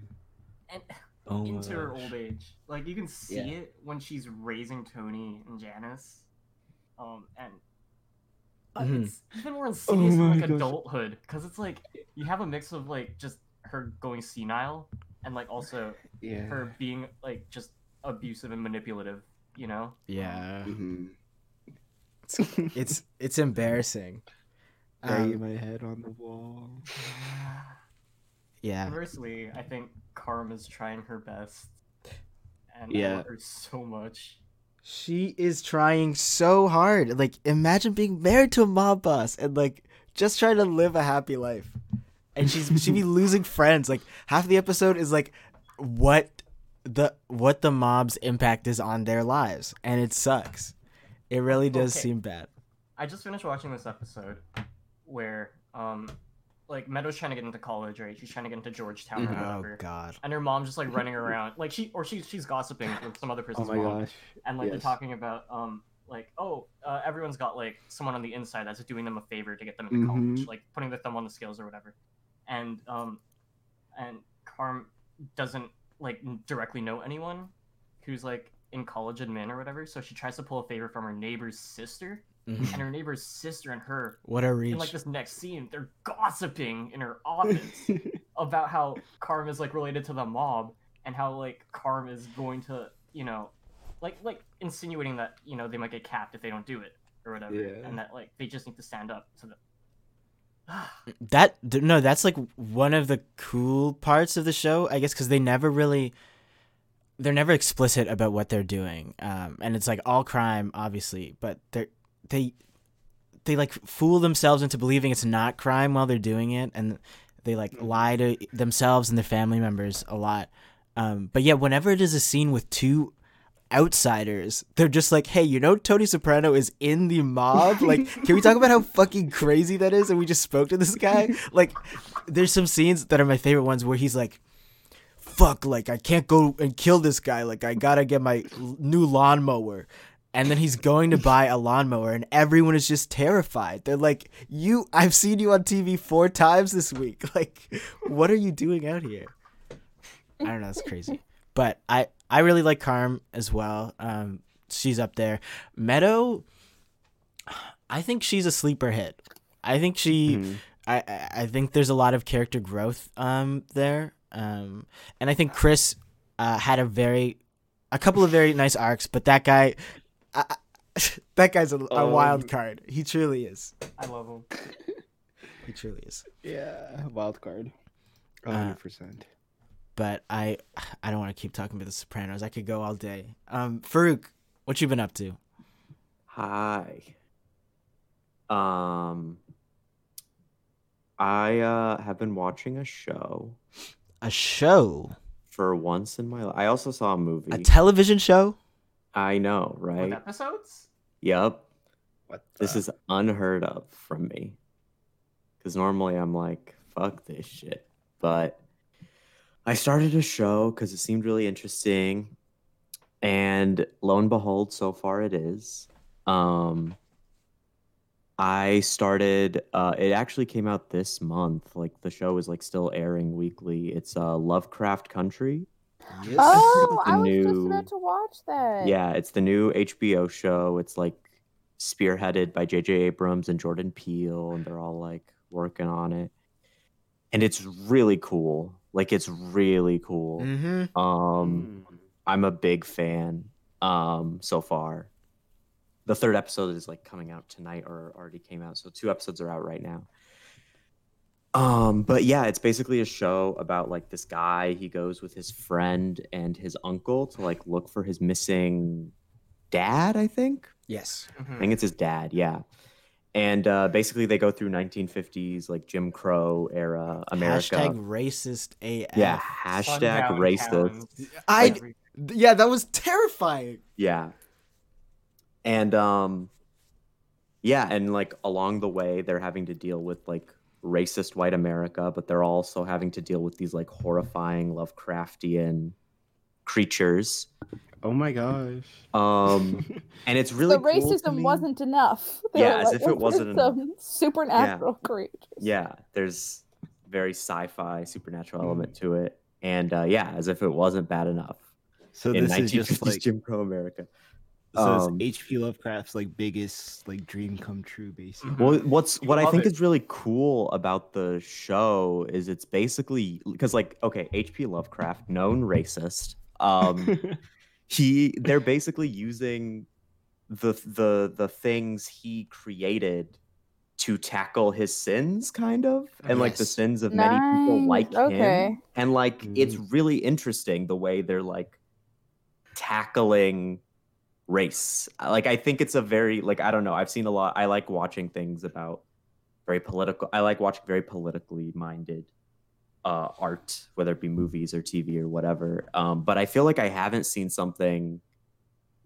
And Oh my into her gosh. old age. Like you can see Yeah. it when she's raising Tony and Janice. Um and uh, Mhm. it's even more insidious in Oh my like gosh. adulthood because it's like you have a mix of like just her going senile and like also Yeah. her being like just abusive and manipulative. You know? Yeah, Mhm. it's it's embarrassing. Banging Um, my head on the wall. yeah, Conversely, I think Karma's trying her best. And I love her so much. she is trying so hard. Like, imagine being married to a mob boss and like just trying to live a happy life, and she's she'd be losing friends. Like half the episode is like what the what the mob's impact is on their lives, and it sucks. It really does Okay. seem bad. I just finished watching this episode where um like Meadow's trying to get into college, right? She's trying to get into Georgetown or Mhm. Oh whatever. God. And her mom's just like running around. Like she or she she's gossiping with some other Oh person's my mom. gosh. And like they're talking about um like, oh, uh, everyone's got like someone on the inside that's doing them a favor to get them into college, Mhm. like putting their thumb on the scales or whatever. And um and Carm doesn't like directly know anyone who's like in college admin or whatever, so she tries to pull a favor from her neighbor's sister, Mhm. and her neighbor's sister and her What a in like this next scene, they're gossiping in her office about how Carm is like related to the mob and how like Carm is going to, you know, like like insinuating that you know they might get capped if they don't do it or whatever, Yeah. and that like they just need to stand up to the. That no that's like one of the cool parts of the show i guess because they never really they're never explicit about what they're doing um and it's like all crime obviously but they're they they like fool themselves into believing it's not crime while they're doing it and they like lie to themselves and their family members a lot. Um but yeah whenever it is a scene with two outsiders. They're just like hey you know tony soprano is in the mob? Like can we talk about how fucking crazy that is? And we just spoke to this guy. Like there's some scenes that are my favorite ones where he's like fuck like i can't go and kill this guy. Like i gotta get my new lawnmower. And then he's going to buy a lawnmower and everyone is just terrified. They're like you i've seen you on tv four times this week. Like what are you doing out here? I don't know it's crazy. But i i really like carm as well um she's up there meadow i think she's a sleeper hit i think she Mhm. I, I I think there's a lot of character growth um there. Um and I think Chris uh had a very a couple of very nice arcs, but that guy I, I- that guy's a, a Um, wild card. He truly is. I love him. He truly is. Yeah, wild card. Uh, hundred percent. But I I don't want to keep talking about the Sopranos. I could go all day. Um Farouk, what you been up to? Hi. Um, I uh, have been watching a show A show? for once in my life. I also saw a movie. A television show? I know, With right? episodes? Yep. What? This is unheard of from me. Because normally I'm like, fuck this shit. But I started a show because it seemed really interesting. And lo and behold, so far it is. Um, I started, uh, it actually came out this month. Like the show is like still airing weekly. It's uh, Lovecraft Country. Yes. Oh, I was just new- about to watch that. Yeah, it's the new HBO show. It's like spearheaded by J.J. Abrams and Jordan Peele, and they're all like working on it. And it's really cool. Like it's really cool. Mm-hmm. Um, Hmm. I'm a big fan. Um, so far, the third episode is like coming out tonight or already came out. So two episodes are out right now. Um, but yeah, it's basically a show about like this guy. He goes with his friend and his uncle to like look for his missing dad. I think. Yes. I think it's his dad. Yeah. And uh, basically, they go through 1950s like Jim Crow era America. Hashtag racist AF. yeah, hashtag Sundown racist. towns, I every- yeah, that was terrifying. Yeah. And um yeah, and like along the way they're having to deal with like racist white America, but they're also having to deal with these like horrifying Lovecraftian creatures. Oh my gosh. Um and it's really the cool to racism me. wasn't enough. They Yeah, as like, if it wasn't get some supernatural creatures. Yeah, there's very sci-fi supernatural Mm. element to it. And uh yeah, as if it wasn't bad enough So in this is just like Jim Crow America. so um, it's H.P. Lovecraft's like biggest like dream come true, basically. Well, what's what I think it. is really cool about the show is it's basically because like okay, H.P. Lovecraft, known racist. Um, he they're basically using the the the things he created to tackle his sins, kind of, and like the sins of many people like okay. him. And like it's Mm. really interesting the way they're like tackling race. Like I think it's a very like I don't know. I've seen a lot. I like watching things about very political. I like watching very politically minded uh, art, whether it be movies or TV or whatever. Um, but I feel like I haven't seen something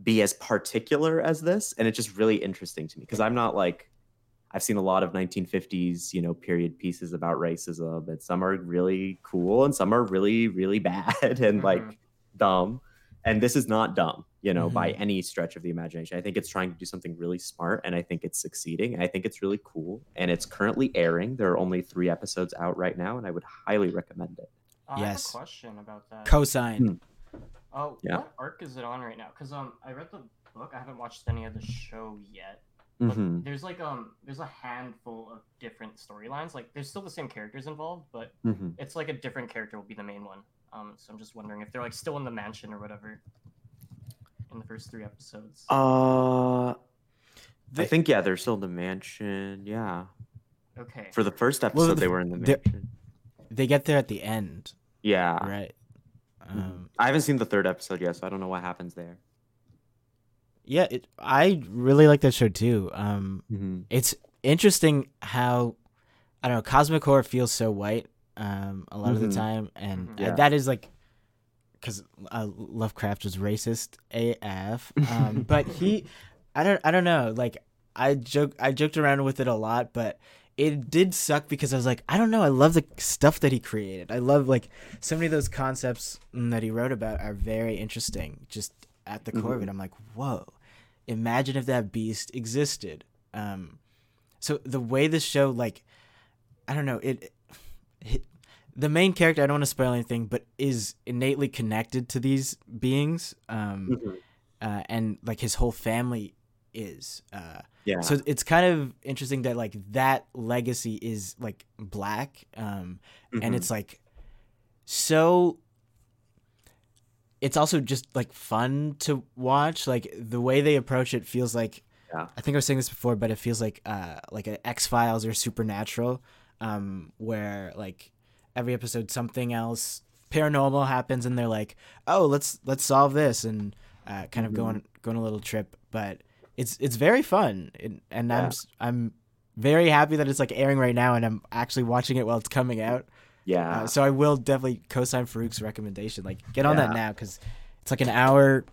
be as particular as this, and it's just really interesting to me because I'm not like I've seen a lot of 1950s, you know, period pieces about racism, and some are really cool and some are really, really bad and like Mhm. dumb. And this is not dumb, you know, by any stretch of the imagination. I think it's trying to do something really smart and I think it's succeeding. I think it's really cool. And it's currently airing. There are only three episodes out right now, and I would highly recommend it. I Yes. have a question about that. Cosine. Oh, Yeah. what arc is it on right now? Because um, I read the book. I haven't watched any of the show yet. But Mhm, there's like um, there's a handful of different storylines. Like there's still the same characters involved, but mhm. it's like a different character will be the main one. Um, so I'm just wondering if they're like still in the mansion or whatever. In the first three episodes. Uh, I think, yeah, they're still in the mansion. Yeah. okay. For the first episode, Well, the- they were in the they're- mansion. They get there at the end, Yeah. right? Um, I haven't seen the third episode yet, so I don't know what happens there. yeah, it, I really like that show too. Um, Mm-hmm. it's interesting how I don't know cosmic horror feels so white um, a lot of Mhm. the time, and Mhm. uh, Yeah. that is like because uh, Lovecraft was racist AF, um, but he, I don't, I don't know. Like I joke, I joked around with it a lot, but it did suck because I was like, I don't know. I love the stuff that he created. I love like so many of those concepts mm, that he wrote about are very interesting. Just at the core of it, I'm like, whoa! Imagine if that beast existed. Um, so the way this show, like, I don't know, it, it the main character. I don't want to spoil anything, but is innately connected to these beings. Um, Mm-hmm. uh, and like his whole family is. Uh, Yeah. so it's kind of interesting that like that legacy is like black um and Mhm. it's like so it's also just like fun to watch like the way they approach it feels like Yeah. i think i was saying this before but it feels like uh like an x-files or supernatural um where like every episode something else paranormal happens and they're like oh let's let's solve this and uh, kind of Mhm. going going a little trip but it's it's very fun and, and i'm Yeah. s- i'm very happy that it's like airing right now and i'm actually watching it while it's coming out yeah. uh, so I will definitely co-sign Farouk's recommendation. Like, get on that now because it's like an hour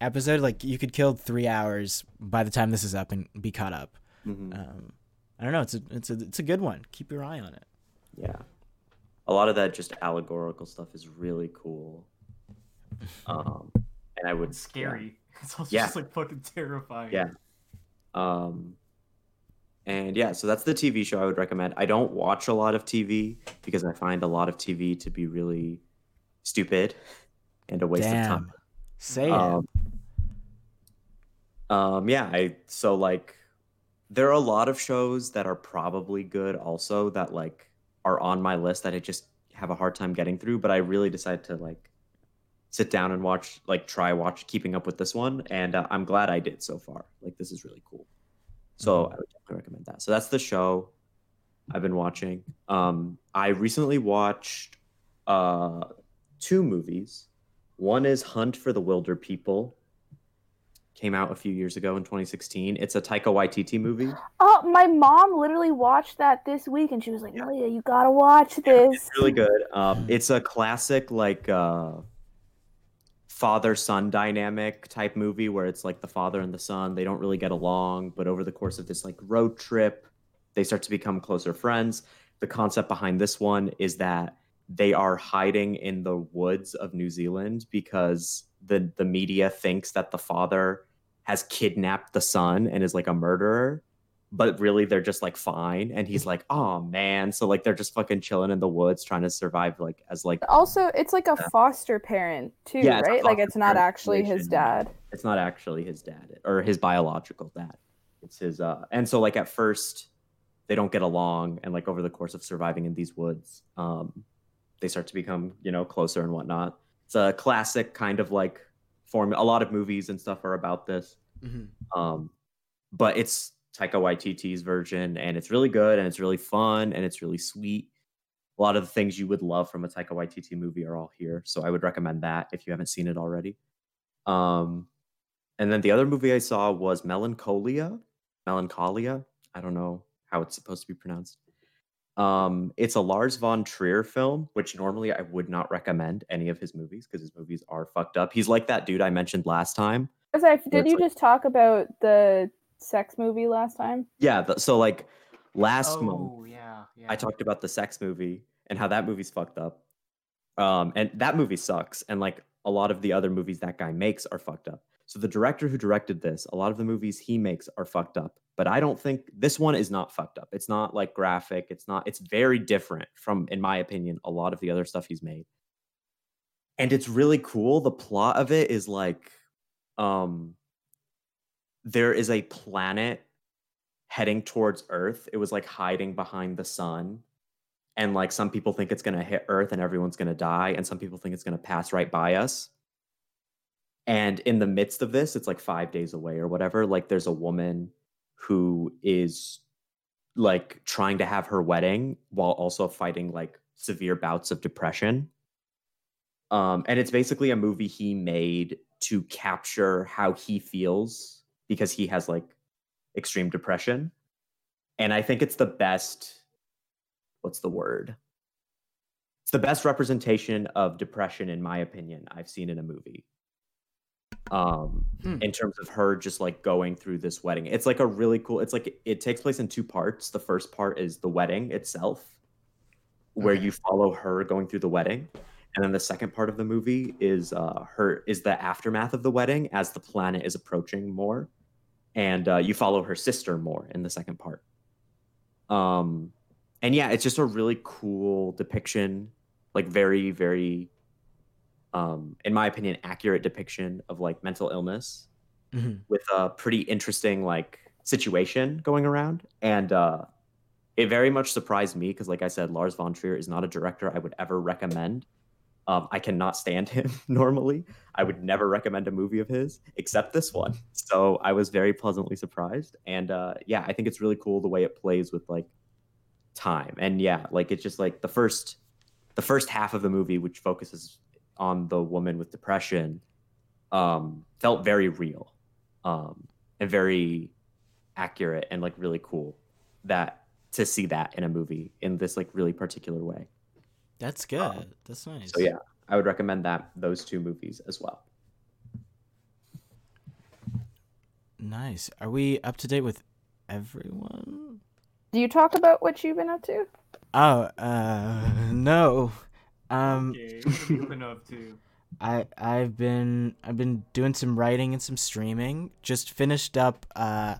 episode. Like, you could kill three hours by the time this is up and be caught up. Mhm. Um, I don't know. It's a it's a it's a good one. Keep your eye on it. Yeah. A lot of that just allegorical stuff is really cool. Um, and I would It's scary. It's also Yeah. just like fucking terrifying. Yeah. Um, and yeah, so that's the TV show I would recommend. I don't watch a lot of TV because I find a lot of TV to be really stupid and a waste of time. Say it. Um, um, yeah, I so like there are a lot of shows that are probably good also that like are on my list that I just have a hard time getting through, but I really decided to like sit down and watch like try watch keeping up with this one and uh, I'm glad I did so far. Like this is really cool. So I would definitely recommend that. So that's the show I've been watching. Um I recently watched uh two movies. One is Hunt for the Wilderpeople. Came out a few years ago in 2016. It's a Taika Waititi movie. Oh, my mom literally watched that this week, and she was like, "Malia, you gotta watch this." It's really good. Um, it's a classic like uh, father son dynamic type movie where it's like the father and the son they don't really get along, but over the course of this like road trip, they start to become closer friends. The concept behind this one is that they are hiding in the woods of New Zealand because the the media thinks that the father has kidnapped the son and is like a murderer but really they're just like fine. And he's like oh man. So like they're just fucking chilling in the woods trying to survive like as like Also, it's like a foster parent too, Yeah, it's right? Like it's not actually his dad. it's not actually his dad or his biological dad. It's his uh and so like at first they don't get along and like over the course of surviving in these woods um they start to become you know closer and whatnot. It's a classic kind of like form a lot of movies and stuff are about this. Mhm. um but it's Taika Waititi's version and it's really good and it's really fun and it's really sweet. A lot of the things you would love from a Taika Waititi movie are all here so I would recommend that if you haven't seen it already. Um and then the other movie I saw was Melancholia. Melancholia. I don't know how it's supposed to be pronounced um it's a Lars von Trier film which normally I would not recommend any of his movies because his movies are fucked up he's like that dude I mentioned last time Was Did you like- just talk about the sex movie last time? yeah th- so like last month Oh yeah, yeah. I talked about the sex movie and how that movie's fucked up. Um, and that movie sucks. And like a lot of the other movies that guy makes are fucked up. So the director who directed this, a lot of the movies he makes are fucked up. But I don't think this one is not fucked up. It's not like graphic. It's not, it's very different from, in my opinion, a lot of the other stuff he's made. And it's really cool. The plot of it is like um there is a planet heading towards Earth. It was like hiding behind the sun. And like some people think it's going to hit Earth and everyone's going to die. And some people think it's going to pass right by us. And in the midst of this, it's like five days away or whatever. Like there's a woman who is like trying to have her wedding while also fighting like severe bouts of depression. Um, and it's basically a movie he made to capture how he feels because he has like extreme depression. And I think it's the best what's the word? It's the best representation of depression in my opinion I've seen in a movie. Um Hmm. in terms of her just like going through this wedding. It's like a really cool it's like it takes place in two parts. The first part is the wedding itself where Okay. you follow her going through the wedding. And then the second part of the movie is uh her is the aftermath of the wedding as the planet is approaching more and uh, you follow her sister more in the second part. Um, and yeah, it's just a really cool depiction, like very, very, um, in my opinion, accurate depiction of like mental illness Mhm. with a pretty interesting like situation going around, and uh, it very much surprised me because, like I said, Lars von Trier is not a director I would ever recommend. Um, I cannot stand him normally. I would never recommend a movie of his except this one. So I was very pleasantly surprised, and uh, yeah, I think it's really cool the way it plays with like time, and yeah, like it's just like the first, the first half of the movie, which focuses on the woman with depression, um, felt very real, um, and very accurate and like really cool. That to see that in a movie in this like really particular way. That's good. That's nice. So yeah, I would recommend that those two movies as well. Nice. Are we up to date with everyone? Do you talk about what you've been up to? Oh, uh, no. Um, Okay, what have you been up to? I I've been I've been doing some writing and some streaming. Just finished up uh,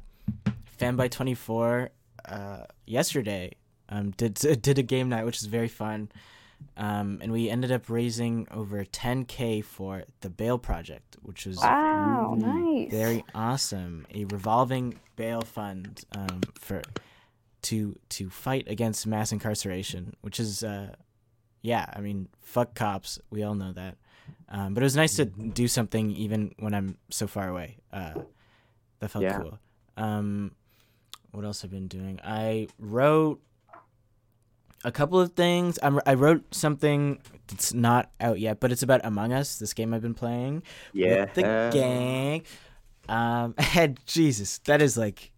Fan by Twenty Four uh yesterday. Um, did did a game night which is very fun. Um, and we ended up raising over 10k for the Bail Project, which was Wow, nice. very awesome. A revolving bail fund um, for to to fight against mass incarceration, which is uh, yeah, I mean, fuck cops. We all know that. Um, but it was nice to do something even when I'm so far away. Uh, that felt Yeah. cool. Um, what else I've I been doing? I wrote a couple of things. I'm, I wrote something that's not out yet, but it's about Among Us, this game I've been playing Yeah, with the gang. Um, and Jesus, that is like,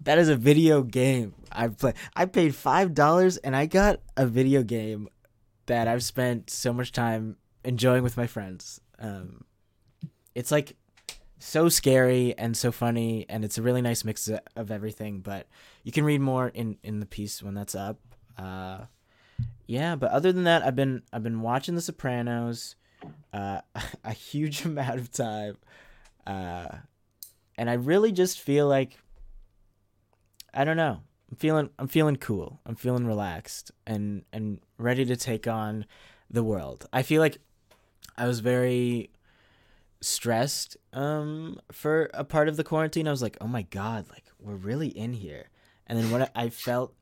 that is a video game. I play. I paid five dollars and I got a video game that I've spent so much time enjoying with my friends. Um, it's like so scary and so funny, and it's a really nice mix of- everything. But you can read more in in the piece when that's up. Uh, yeah, but other than that, I've been I've been watching The Sopranos, uh, a huge amount of time, uh, and I really just feel like I don't know. I'm feeling I'm feeling cool. I'm feeling relaxed and and ready to take on the world. I feel like I was very stressed um for a part of the quarantine. I was like, "Oh my god, like we're really in here." And then when I- felt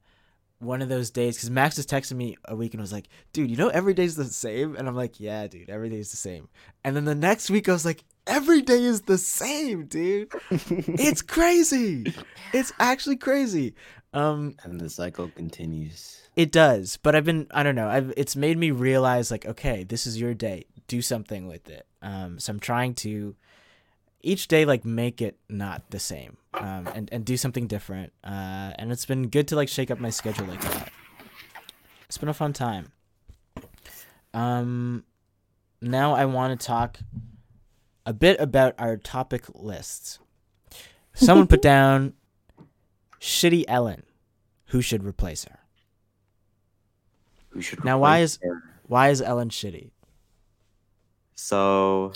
one of those days cuz Max just texted me a week and was like, "Dude, you know every day's the same?" And I'm like, "Yeah, dude, every day's the same." And then the next week I was like, "Every day is the same, dude." it's crazy. It's actually crazy. Um and the cycle continues. it does, but I've been I don't know. I've it's made me realize like okay, this is your day. Do something with it. Um so I'm trying to each day like make it not the same. Um and and do something different. Uh and it's been good to like shake up my schedule like that. It's been a fun time. Um now I want to talk a bit about our topic lists. Someone put down shitty Ellen. Who should replace her? Who should Now, why is- her? Why is Ellen shitty? So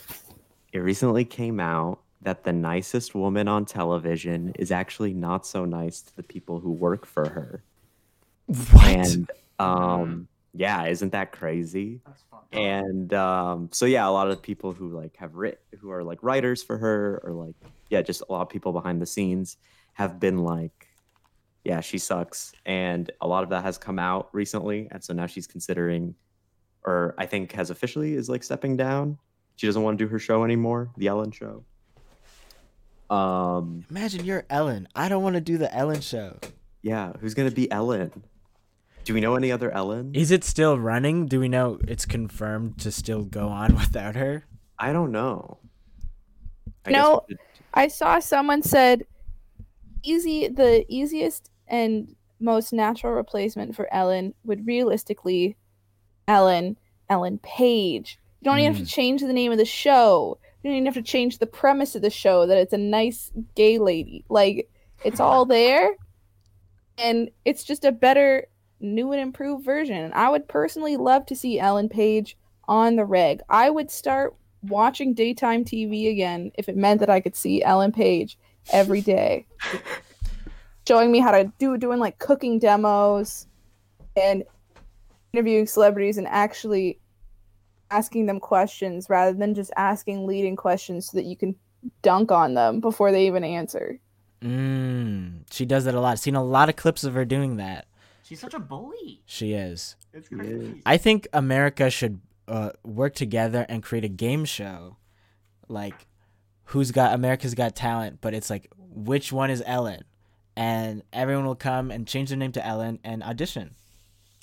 it recently came out that the nicest woman on television is actually not so nice to the people who work for her. What? And um yeah, isn't that crazy? That's fucked up. And um so yeah, a lot of people who like have writ who are like writers for her or like yeah, just a lot of people behind the scenes have been like yeah, she sucks. And a lot of that has come out recently. And so now she's considering, or I think has officially is like stepping down. She doesn't want to do her show anymore, the Ellen show. Um, Imagine you're Ellen. I don't want to do the Ellen show. yeah, who's gonna be Ellen? Do we know any other Ellen? Is it still running? Do we know it's confirmed to still go on without her? I don't know. I No. should- I saw someone said easy the easiest and most natural replacement for Ellen would realistically Ellen Ellen Page. You don't even have to hmm. change the name of the show. You don't even have to change the premise of the show that it's a nice gay lady. Like it's all there and it's just a better new and improved version. I would personally love to see Ellen Page on the reg. I would start watching daytime TV again if it meant that I could see Ellen Page every day. Showing me how to do doing like cooking demos and interviewing celebrities and actually asking them questions rather than just asking leading questions so that you can dunk on them before they even answer. Mm, she does that a lot. I've seen a lot of clips of her doing that. She's such a bully. She is. It's crazy. I think America should uh, work together and create a game show, like who's got America's Got Talent, but it's like which one is Ellen, and everyone will come and change their name to Ellen and audition.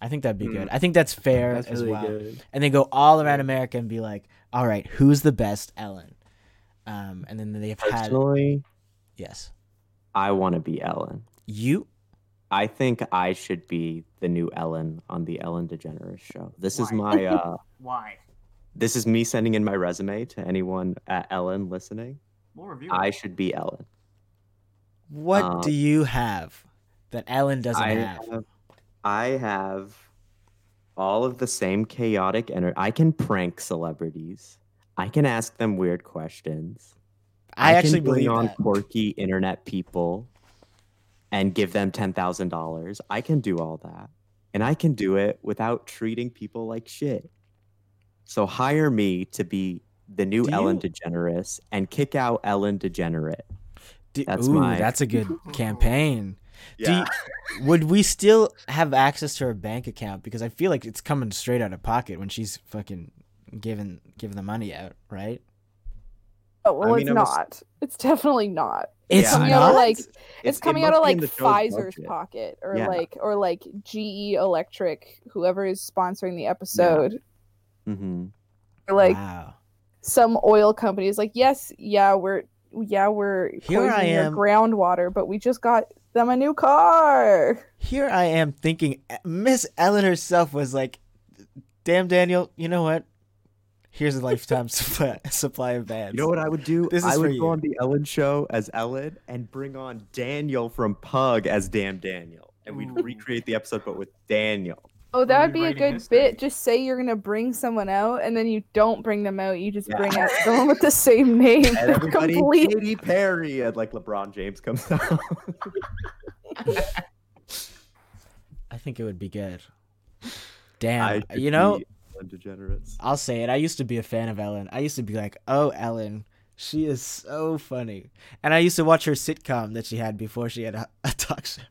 I think that'd be good. I think that's fair That's as really well. good. And they go all around America and be like, "All right, who's the best Ellen?" Um, and then they've had Personally, yes, I want to be Ellen. you. I think I should be the new Ellen on the Ellen DeGeneres show. This is my uh Why? this is me sending in my resume to anyone at Ellen listening. We'll review I it. should be Ellen. What Um, do you have that Ellen doesn't I have? have I have all of the same chaotic energy. I can prank celebrities. I can ask them weird questions. I, can actually bring believe on that. quirky internet people and give them ten thousand dollars. I can do all that, and I can do it without treating people like shit. So hire me to be the new Do Ellen you- DeGeneres and kick out Ellen DeGenerate. Do- That's Ooh, my- that's a good campaign. Do you- would we still have access to her bank account? Because I feel like it's coming straight out of pocket when she's fucking giving giving the money out, right? Oh well, mean, it's I'm ass- not. It's definitely not. It's coming not. out of, like- It's- It's coming must out of like Pfizer's budget. pocket or Yeah. like or like GE Electric, whoever is sponsoring the episode. mm-hmm Or like wow. some oil companies like, yes, yeah, we're yeah, we're Here I poisoning your am. groundwater, but we just got them a new car. Here I am thinking eh, Miss Ellen herself was like, "Damn, Daniel, you know what? Here's a lifetime supply, supply of bands." You know what I would do? This is I for would you. go on the Ellen show as Ellen and bring on Daniel from Pug as Damn Daniel. And we'd Ooh. recreate the episode but with Daniel. Oh, that would be a good history. bit. Just say you're gonna bring someone out, and then you don't bring them out. You just Yeah. bring out someone with the same name. And everybody Complete. Katy Perry and like LeBron James comes out. I think it would be good. Damn, I you know, be Ellen DeGeneres. I'll say it. I used to be a fan of Ellen. I used to be like, "Oh, Ellen, she is so funny," and I used to watch her sitcom that she had before she had a, a talk show.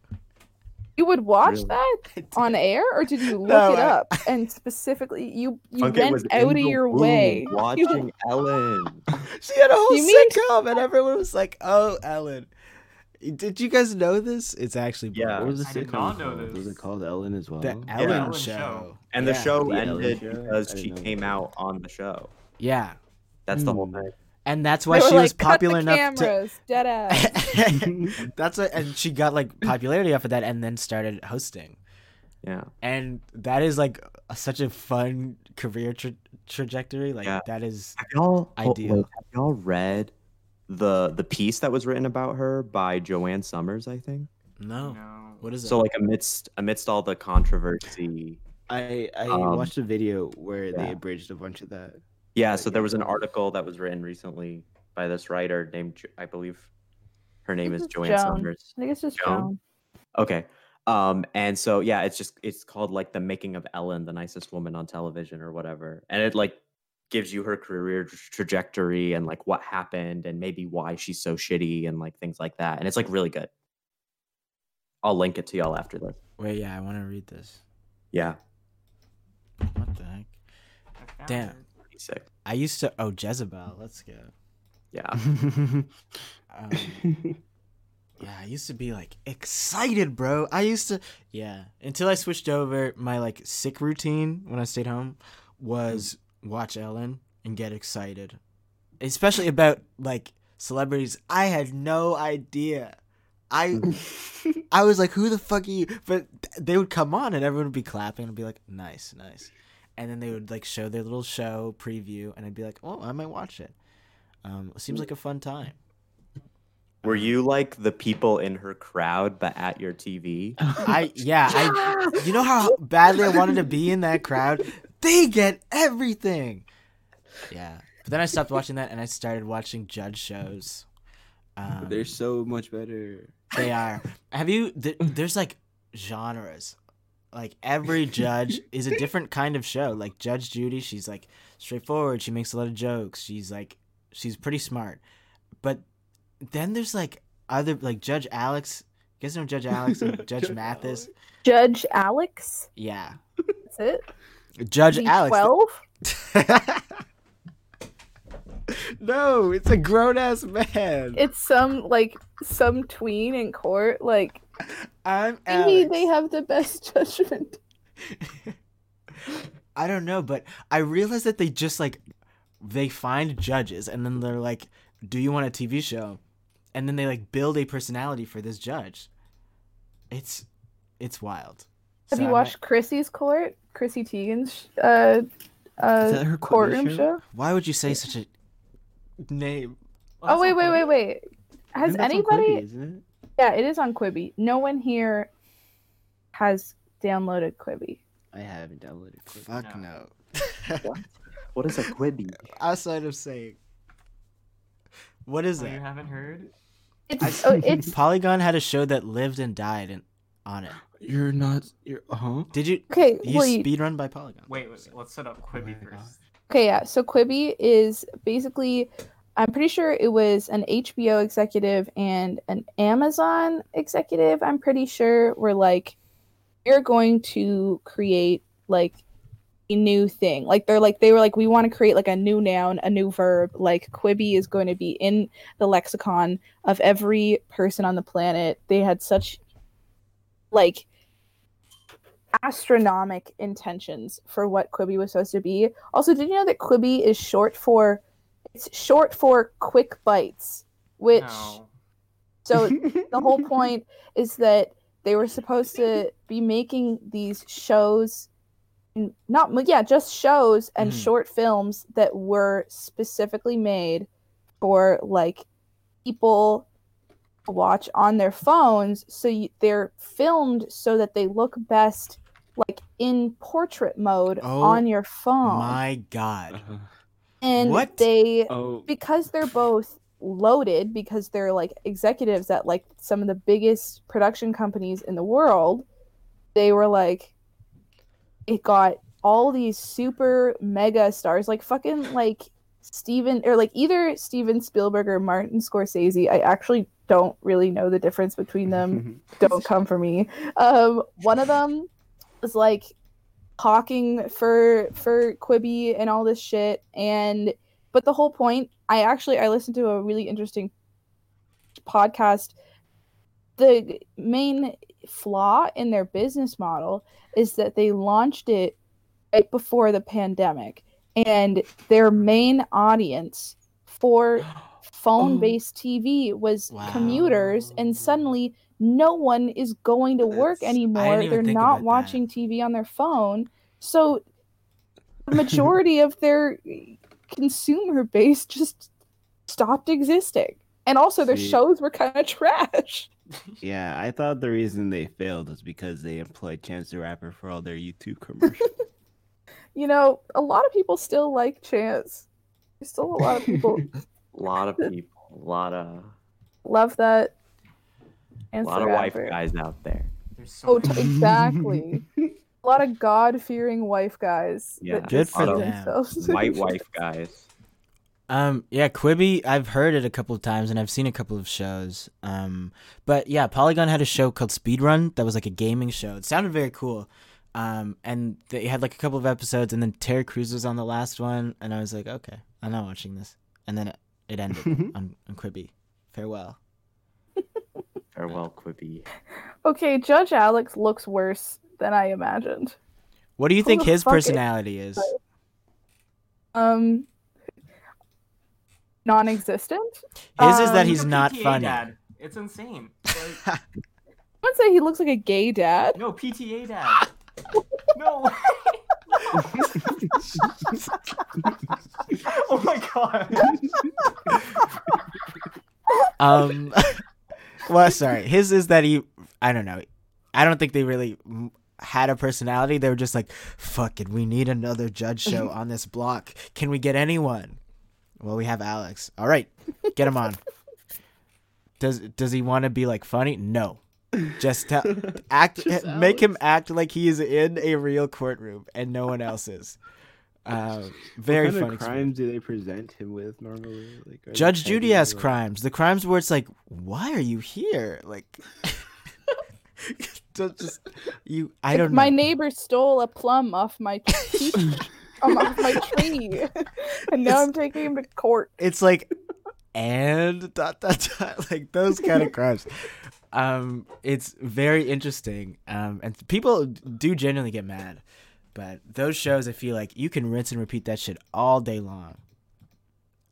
You would watch Really? that on air, or did you look No, it I- up and specifically you you Funkit went out of your way? watching Ellen. She had a whole You mean- sitcom, and everyone was like, "Oh, Ellen." Did you guys know this? It's actually Yeah. What was the I did sitcom not know called? Was it called Ellen as well? the Yeah. Ellen, Ellen show. Show. And the Yeah. show The ended Show? because she came that. out on the show. Yeah, That's the whole Hmm. thing. and that's why were she like, was popular Cut the enough to. cameras, dead ass. that's what, and she got like popularity off of that, and then started hosting. Yeah. And that is like a, such a fun career tra- trajectory. Like Yeah. that is Have y'all hold- Ideal. wait, have y'all read the the piece that was written about her by Joanne Summers, I think? no. No. What is it? So like amidst amidst all the controversy. I I Um, watched a video where they abridged a bunch of that. Yeah, so there was an article that was written recently by this writer named I believe her name is it's Joanne Joan. Summers. I think it's just Joan? Joan. Okay. Um, and so yeah, it's just it's called like the making of Ellen, the nicest woman on television or whatever. And it like gives you her career trajectory and like what happened and maybe why she's so shitty and like things like that. And it's like really good. I'll link it to y'all after this. Wait, yeah, I want to read this. Yeah. What the heck? Damn. it. Sick. I used to. Oh, Jezebel. Let's go. Yeah. Um, yeah, I used to be like excited, bro. I used to. Yeah, until I switched over, my like sick routine when I stayed home was watch Ellen and get excited, especially about like celebrities. I had no idea. I I was like, who the fuck are you? But they would come on and everyone would be clapping and be like, nice, nice. And then they would like show their little show preview and I'd be like, oh, I might watch it. Um, it seems like a fun time. Were you like the people in her crowd but at your TV? I yeah, I you know how badly I wanted to be in that crowd? They get everything. Yeah. But then I stopped watching that and I started watching judge shows. Um, They're so much better. They are. Have you? Th- there's like genres. Like every judge is a different kind of show. Like Judge Judy, she's like straightforward. She makes a lot of jokes. She's like, she's pretty smart. but then there's like other like Judge Alex. You guys know Judge Alex and Judge Judge Mathis? Judge Alex. Yeah, That's it. Judge Alex. Twelve. no, it's a grown ass man. It's some like some tween in court. Like I'm maybe they have the best judgment. I don't know, but I realize that they just like they find judges and then they're like, "Do you want a TV show?" And then they like build a personality for this judge. It's it's wild. Have So you I watched Chrissy's court? Chrissy Teigen's uh, uh, courtroom show? show? why would you say such a name? Oh wait, wait, wait, wait. Has And that's on anybody? Quibi, isn't it? Yeah, it is on Quibi. No one here has downloaded Quibi. I haven't downloaded Quibi. Fuck No. no. What is a Quibi? Outside of saying, what is Oh, you haven't heard? It's oh, it's Polygon had a show that lived and died in, on it. You're not. You're. Uh huh. Did you? okay. You Well, you, speed run by Polygon. Wait, wait, let's set up Quibi my first. Okay, yeah. So Quibi is basically, I'm pretty sure it was an HBO executive and an Amazon executive. I'm pretty sure were like, you're going to create like a new thing. Like they're like they were like, we want to create like a new noun, a new verb. Like Quibi is going to be in the lexicon of every person on the planet. They had such like astronomic intentions for what Quibi was supposed to be. Also, did you know that Quibi is short for it's short for quick bites, which No. so the whole point is that they were supposed to be making these shows not yeah, just shows and Mhm. short films that were specifically made for like people watch on their phones so you, they're filmed so that they look best like in portrait mode Oh on your phone My God. Uh-huh. and What? they Oh. because they're both loaded because they're like executives at like some of the biggest production companies in the world they were like it got all these super mega stars like fucking like Steven or like either Steven Spielberg or Martin Scorsese I actually don't really know the difference between them don't come for me. Um, one of them was like talking for for Quibi and all this shit, and but the whole point, I actually I listened to a really interesting podcast. The main flaw in their business model is that they launched it right before the pandemic, and their main audience for phone-based oh. TV was Wow. commuters, and suddenly no one is going to work That's- anymore. They're not about that. watching TV on their phone, so the majority of their consumer base just stopped existing. And also, their See- shows were kind of trash. Yeah, I thought the reason they failed was because they employed Chance the Rapper for all their YouTube commercials. You know, a lot of people still like Chance. There's still a lot of people A lot of people, a lot of, love that. A lot the of wife Rapper. guys out there. There's so Oh, many. t- exactly. a lot of God fearing wife guys. Yeah, that Good for them. themselves. White wife guys. Um, yeah, Quibi. I've heard it a couple of times, and I've seen a couple of shows. Um, but yeah, Polygon had a show called Speedrun that was like a gaming show. It sounded very cool. Um, and they had like a couple of episodes, and then Terry Crews was on the last one, and I was like, okay, I'm not watching this. And then it, it ended on, on Quibi. Farewell. Farewell, Quibi. okay, Judge Alex looks worse than I imagined. What do you Who think his fuck is- personality is? Um, non-existent. His is that Um, he's He's not PTA funny. Dad. It's insane. Like, I would say he looks like a gay dad. no, PTA dad. no. oh my god. Um, well, sorry. His is that he. I don't know. I don't think they really had a personality. They were just like, "Fuck it, we need another judge show on this block. Can we get anyone?" Well, we have Alex. All right, get him on. Does Does he want to be like funny? No. Just tell, act. Just make him act like he is in a real courtroom and no one else is. Uh, very what kind funny. of crimes do they present him with normally? Like Judge Judy has or- crimes. The crimes where it's like, why are you here? Like, don't just you. I Like, don't know. My neighbor stole a plum off my tree, um, off my tree, and now It's- I'm taking him to court. it's like and dot dot dot like those kind of crimes um it's very interesting um and people do genuinely get mad but those shows i feel like you can rinse and repeat that shit all day long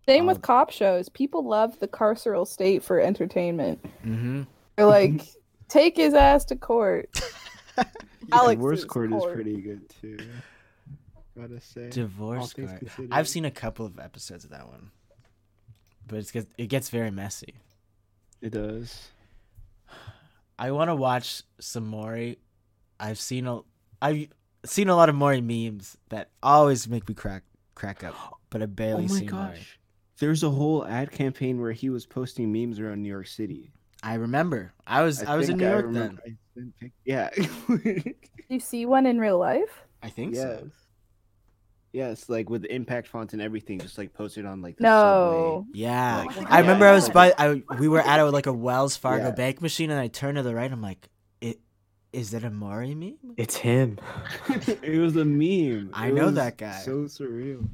Same Um, with cop shows. People love the carceral state for entertainment. mm-hmm They're like, take his ass to court. Alex's Divorce court is pretty good too. Gotta say. divorce court considered. i've seen a couple of episodes of that one but it's get, it gets very messy It does. i want to watch some maury i've seen a i've seen a lot of maury memes that always make me crack crack up but i Oh barely my see maury gosh. There's a whole ad campaign where he was posting memes around New York City. I remember. I was I, was in New I York remember- then. I Yeah. Do you see one in real life? I think yes. so. Yes, like with the impact font and everything, just like posted on like the No. Yeah. Like, oh I remember I was by I we were at a, like a Wells Fargo Yeah. bank machine and I turned to the right. I'm like, it is that a Maury meme? It's him. it was a meme. I It know was that guy. So surreal.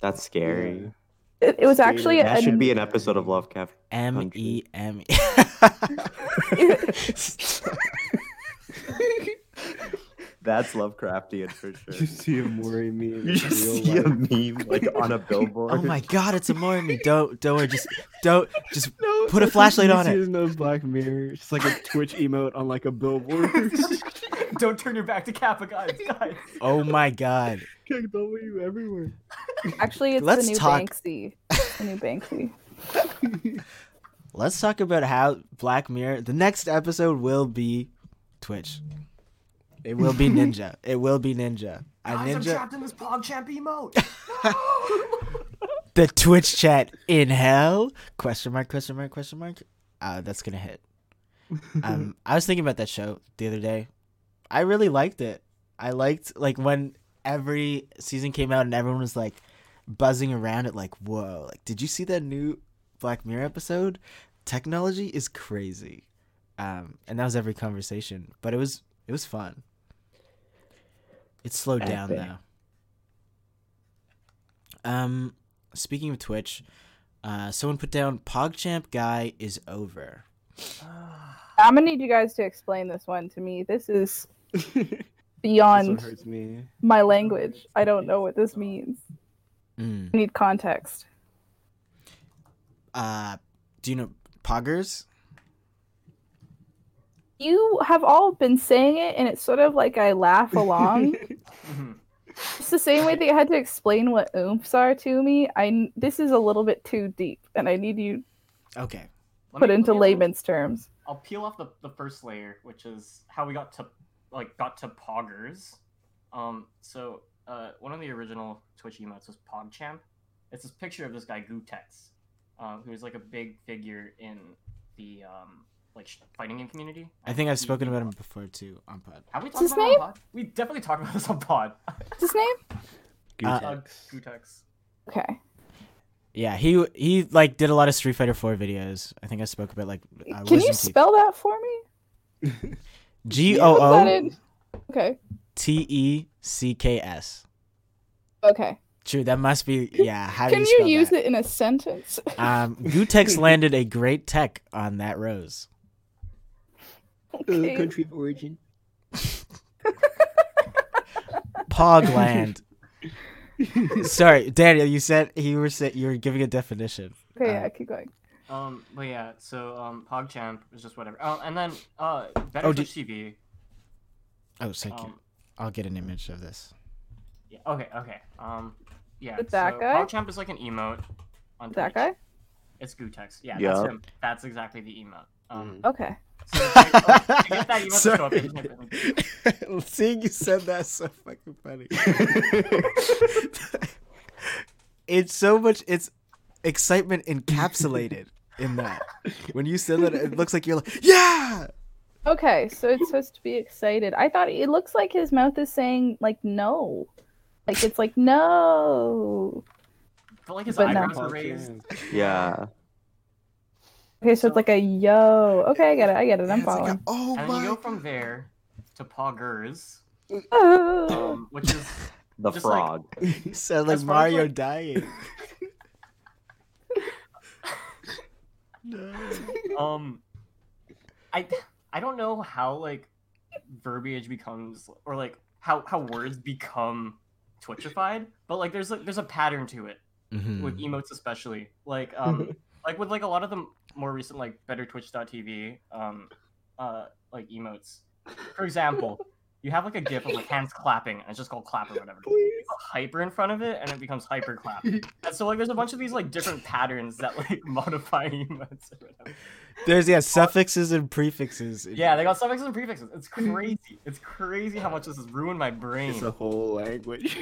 That's scary. Yeah. It, it was actually That a, should be an episode of Lovecraft. M E M E. That's Lovecraftian for sure. You see a Maury meme. You in just real see a life. meme like on a oh billboard. Oh my god, it's a Maury meme. Don't don't worry, just don't just No, Put a flashlight on it. see in those Black Mirror. It's like a Twitch emote on like a billboard. Don't turn your back to Kappa, guys. guys. oh my god. Like W everywhere. actually it's Let's the new talk- Banksy. It's the new Banksy. Let's talk about how Black Mirror the next episode will be Twitch. It will be Ninja. It will be Ninja. A Guys, I'm ninja trapped in this PogChamp emote. the Twitch chat in hell? Question mark, question mark, question mark. Uh, that's gonna hit. Um, I was thinking about that show the other day. I really liked it. I liked like when every season came out and everyone was like buzzing around it, like, "Whoa! Like, did you see that new Black Mirror episode? Technology is crazy." Um, and that was every conversation, but it was it was fun. It slowed down Epic. though. Um, speaking of Twitch, uh, someone put down PogChamp guy is over. I'm gonna need you guys to explain this one to me. This is This beyond hurts me. my language. I don't know what this means. Mm. I need context. Uh, do you know Poggers? You have all been saying it, and it's sort of like I laugh along. Mhm. it's the same way that you had to explain what oomphs are to me. I this is a little bit too deep, and I need you Okay. Let put me- into let me- layman's terms. I'll peel off the, the first layer, which is how we got to like got to poggers. Um, so uh, one of the original Twitch emotes was PogChamp. It's this picture of this guy Gootecks, um, who's like a big figure in the um, like fighting game community. I think I've spoken about him before too on Pod. Have we What's talked his about it name? on pod? We definitely talked about this on pod. What's his name? Uh, Uh, Gootecks. Gootecks. Okay. Yeah, he he like did a lot of Street Fighter 4 videos. I think I spoke about like uh, Can you Teeth. spell that for me? G Put that O in. Okay. T E C K S. Okay. True, that must be yeah. How do you Can you you spell use that? it in a sentence? Um, Gootecks landed a great tech on that rose. Okay. Uh, country of origin. Pogland. Sorry, Daniel. You said you were sa- you were giving a definition. Okay, Uh, yeah, keep going. Um, but yeah, so um, PogChamp is just whatever. Oh, and then uh, Oh, Better do- Twitch TV. Oh, thank you. Um, I'll get an image of this. yeah, okay, okay. Um, yeah. With that so guy? PogChamp is like an emote on That Twitch. guy? It's Gootecks. Yeah, Yeah. that's him. That's exactly the emote. Um, Okay. so to oh, that emote to show up, Sorry. you just Seeing you said that so fucking funny. it's so much. It's excitement encapsulated in that. When you said that, it looks like you're like, yeah. Okay, so it's supposed to be excited. I thought it looks like his mouth is saying like no. Like it's like no. But like his But no. eyebrows are raised. Yeah. Okay, so it's like a yo. Okay, I get it. I get it. I'm It's like a- following. oh And my. you go from there to Poggers, Oh. um, which is The Just like- frog. You sound like As far as, Mario like- dying. um i i don't know how like verbiage becomes or like how how words become twitchified but like there's a there's a pattern to it Mhm. with emotes especially like um like with like a lot of the more recent like better twitch.tv um uh like emotes for example you have like a gif of like hands clapping and it's just called clap or whatever You put hyper in front of it and it becomes hyper clap and so like there's a bunch of these like different patterns that like modify emotes or whatever There's yeah suffixes and prefixes. yeah, they got suffixes and prefixes. It's crazy. It's crazy how much this has ruined my brain. It's a whole language.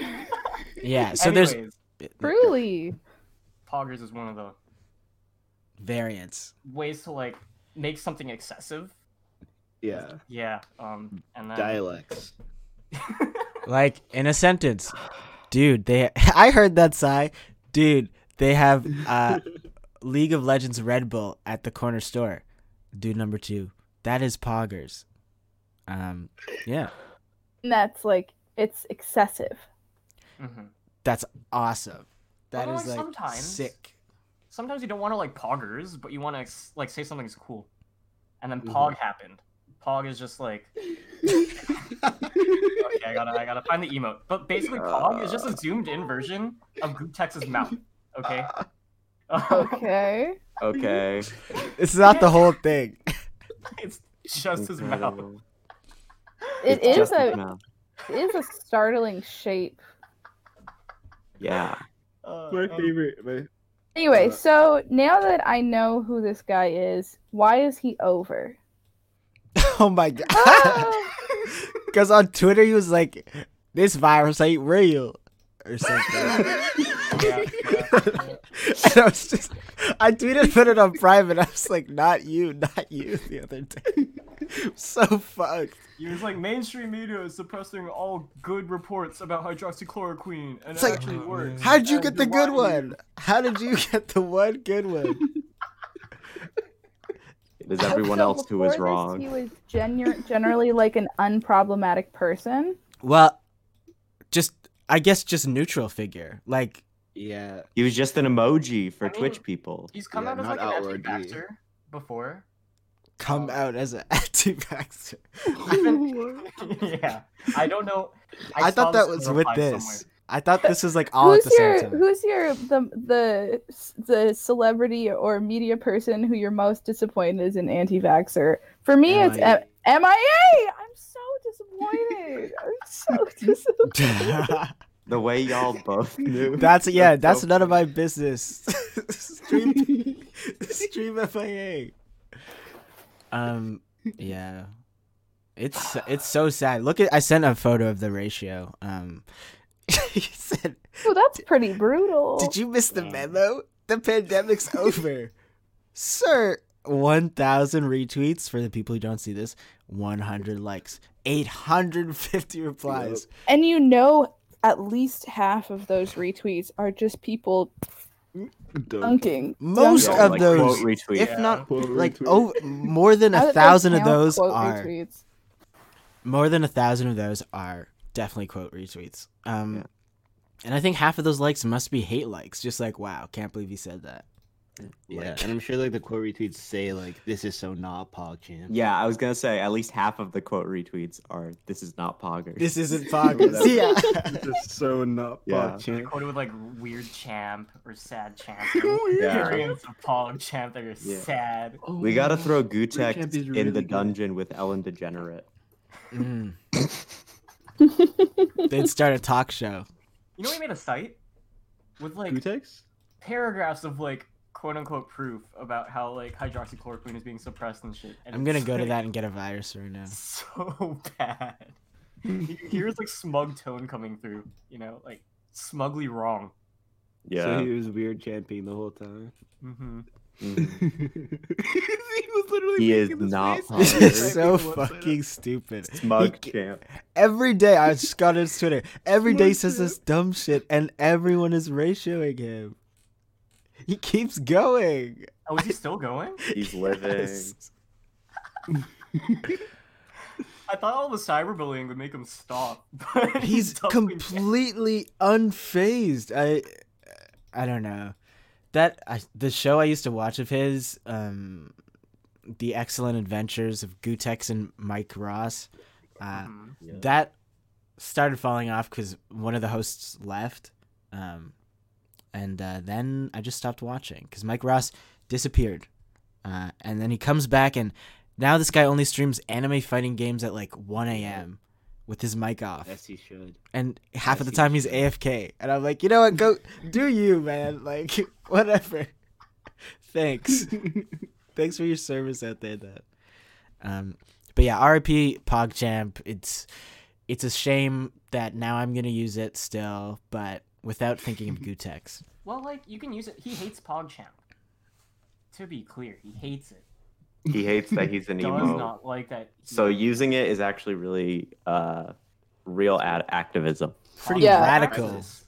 yeah. So Anyways, Truly. poggers is one of the variants. ways to like make something excessive. yeah. Yeah. Um. And then Dialects. Like in a sentence, dude. They I heard that sigh, dude. They have uh League of Legends Red Bull at the corner store. Dude number two. That is Poggers. Um, yeah, And that's like it's excessive. mhm. that's awesome. That Although, is like, like sometimes- sick. Sometimes you don't want to like poggers, but you want to like say something's cool, and then Mhm. pog happened. Pog is just like okay, I gotta I gotta find the emote. But basically, pog is just a zoomed in version of Gootecks's mouth. Okay. Okay. Okay. It's not the whole thing. it's just his mouth. It It's is a mouth. it is a startling shape. Yeah. Uh, My um, favorite. My, Anyway, Uh, so now that I know who this guy is, why is he over? oh my god. Ah! Because on Twitter he was like, "This virus ain't real," or something. yeah, yeah. And I was just, I tweeted, put it on private. I was like, "Not you, not you." The other day, so fucked. He was like, mainstream media is suppressing all good reports about hydroxychloroquine, and It's it like, actually oh, works. How'd you and get the good lying. one? How did you get the one good one? It is everyone So else who is before this, wrong. He was genu- generally like an unproblematic person. Well, just I guess just neutral figure. Like, yeah. He was just an emoji for I mean, Twitch people. He's come Yeah, out as like an outwardly. anti-vaxxer before. come Oh. out as an anti-vaxxer. yeah, I don't know. I, saw thought that was with this. somewhere. I thought this was like all at who's the your same time. who's your the the the celebrity or media person who you're most disappointed is an anti-vaxxer? For me, it's M- MIA. I'm so disappointed. I'm so disappointed. The way y'all both knew. That's yeah. That's That's so none of my business. stream, stream FIA. Um. Yeah. It's it's so sad. Look at I sent a photo of the ratio. Um. he said, oh, that's pretty brutal. "Did you miss the memo? The pandemic's over, sir." One thousand retweets for the people who don't see this. One hundred likes. Eight hundred fifty replies. And you know, at least half of those retweets are just people dunking. Most dunking. of like, those, quote retweet. if Yeah. not Quote like retweet. over more than a thousand of those are retweets? more than a thousand of those are definitely quote retweets. Um, Yeah. and I think half of those likes must be hate likes. Just like, wow, can't believe he said that. Yeah, and I'm sure like the quote retweets say like this is so not PogChamp. Yeah, I was gonna say at least half of the quote retweets are "This is not Poggers." This isn't poggers. yeah. This is so not Yeah. They're PogChamp. quoted with like weird champ or sad champ. Yeah. Variants of Pog champ that are Yeah. sad. we gotta throw Champ Gootecks is in really the good. dungeon with Ellen Degenerate. Mm. They'd start a talk show. You know, we made a site with like Gootecks? paragraphs of like quote unquote proof about how like hydroxychloroquine is being suppressed and shit. And I'm gonna go to that and get a virus right now. So bad. Here's like smug tone coming through. You know, like smugly wrong. Yeah. So he was weird champing the whole time. Mm-hmm. Mhm. he was literally He is not face. hungry. This is Exactly so fucking stupid. Smug He- champ. Every day I just got on his Twitter. Every day he says Smart this dumb shit, and everyone is ratioing him. He keeps going. Oh, is he still going? He's living. I thought all the cyberbullying would make him stop, but He's doubling down. completely unfazed. I, I don't know. That I, the show I used to watch of his, um, the excellent adventures of Gootecks and Mike Ross. Uh, Mhm. Yeah. that started falling off because one of the hosts left um, and uh, then i just stopped watching because mike ross disappeared. Uh, and then he comes back and now this guy only streams anime fighting games at like 1 a.m with his mic off. Yes, he should. and half of the Yes, he time he's afk and i'm like you know what? Go do you man. Like whatever. Thanks. Thanks for your service out there that um but yeah rip pogchamp. It's it's a shame that now i'm gonna use it still but without thinking of gootecks Well, like you can use it. He hates PogChamp. To be clear, he hates it. He hates that he's an emo. Does emo. not like that. So using it is actually really uh, real ad- activism. pretty Yeah. radical It's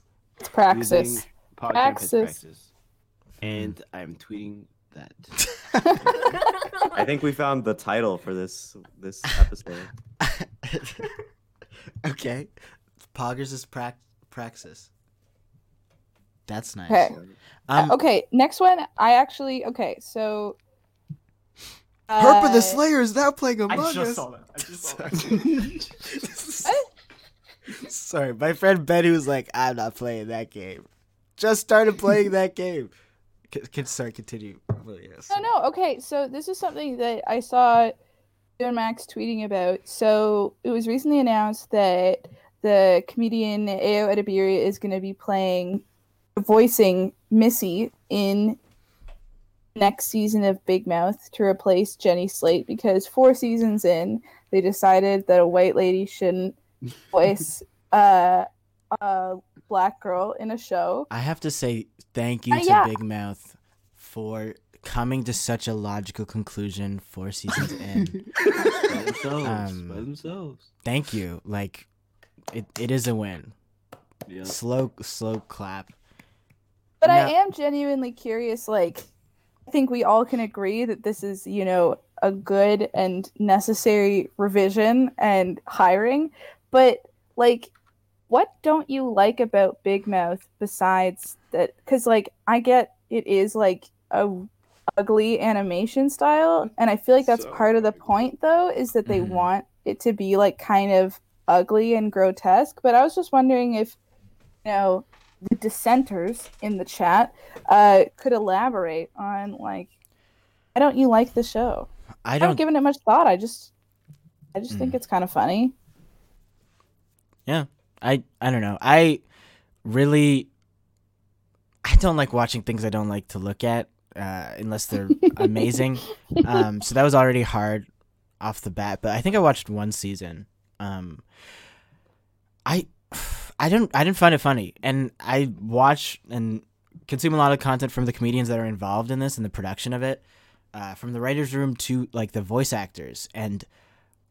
praxis. Using PogChamp as Praxis. praxis. And I'm tweeting that. I think we found the title for this this episode. okay poggers is prac- praxis that's nice Okay. um Uh, okay, next one. I actually okay. So. Herp of the uh, Slayer is now playing a mic. I just Us. saw that. I just saw that. Sorry, my friend Ben, who's like, I'm not playing that game. Just started playing that game. Can, can sorry, continue. Well, yes. No, no. Okay, so this is something that I saw you Max tweeting about. So it was recently announced that the comedian Ayo Edebiri is going to be playing, voicing Missy in next season of Big Mouth to replace Jenny Slate because four seasons in, they decided that a white lady shouldn't voice uh, a black girl in a show. I have to say thank you Uh, to yeah. Big Mouth for coming to such a logical conclusion four seasons in. by themselves. Um, by themselves. thank you. Like, it, it is a win. Yeah. Slow, slow clap. But I am genuinely curious. Like, I think we all can agree that this is, you know, a good and necessary revision and hiring. But, like, what don't you like about Big Mouth besides that? Because, like, I get it is like a ugly animation style, and I feel like that's So part of the point, though, is that they Mhm. want it to be like kind of ugly and grotesque. But I was just wondering if, you know, the dissenters in the chat uh, could elaborate on like why don't you like the show? I don't. given it much thought. I just I just think Mm. it's kind of funny. Yeah. I I don't know. I really I don't like watching things I don't like to look at uh, unless they're amazing. Um, so that was already hard off the bat. But I think I watched one season. Um, I I didn't I didn't find it funny, and I watch and consume a lot of content from the comedians that are involved in this and the production of it, uh, from the writers' room to like the voice actors and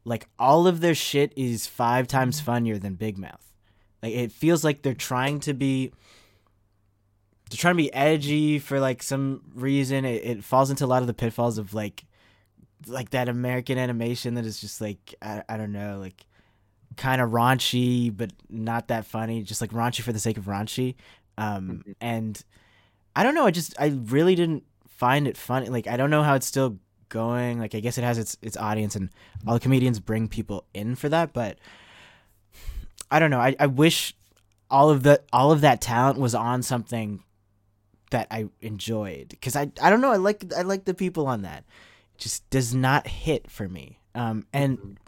like all of their shit is five times funnier than Big Mouth. Like it feels like they're trying to be they're trying to be edgy for like some reason. It, it falls into a lot of the pitfalls of like like that American animation that is just like I, I don't know, like kind of raunchy but not that funny, just like raunchy for the sake of raunchy. Um Mhm. and I don't know, I just I really didn't find it funny. Like I don't know how it's still going. Like I guess it has its its audience and all the comedians bring people in for that, but I don't know. I, I wish all of the all of that talent was on something that I enjoyed because I I don't know. I like I like the people on that. It just does not hit for me. Um and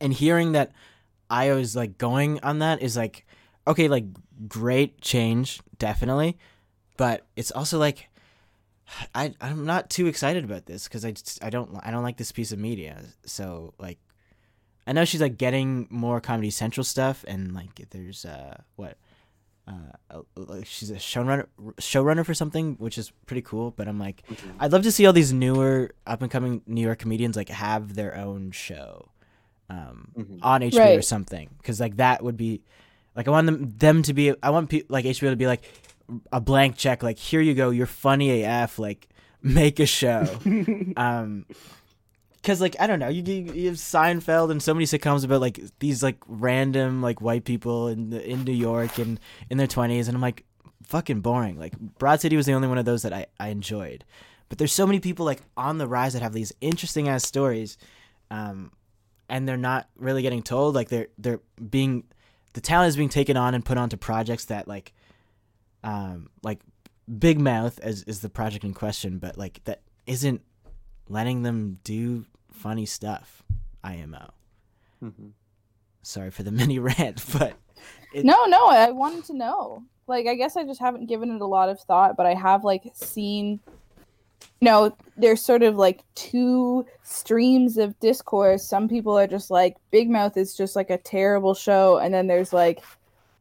and hearing that I was like going on that is like okay, like great change, definitely, but it's also like I I'm not too excited about this because I just I don't I don't like this piece of media. So like I know she's like getting more Comedy Central stuff and like there's uh what uh, she's a showrunner showrunner for something, which is pretty cool. But I'm like, Mhm. I'd love to see all these newer up and coming New York comedians like have their own show, um, Mhm. on HBO or something, because like that would be, like I want them them to be. I want pe- like HBO to be like a blank check. Like here you go, you're funny AF. Like make a show. um because like i don't know you, you, you have seinfeld and so many sitcoms about like these like random like white people in the, in new york and in their 20s and i'm like fucking boring like broad city was the only one of those that i, I enjoyed but there's so many people like on the rise that have these interesting ass stories um and they're not really getting told like they're they're being the talent is being taken on and put onto projects that like um like big mouth as is the project in question but like that isn't letting them do funny stuff imo Mhm. sorry for the mini rant but It- No, no, I wanted to know. Like, I guess I just haven't given it a lot of thought, but I have like seen. You know, there's sort of like two streams of discourse. Some people are just like, Big Mouth is just like a terrible show, and then there's like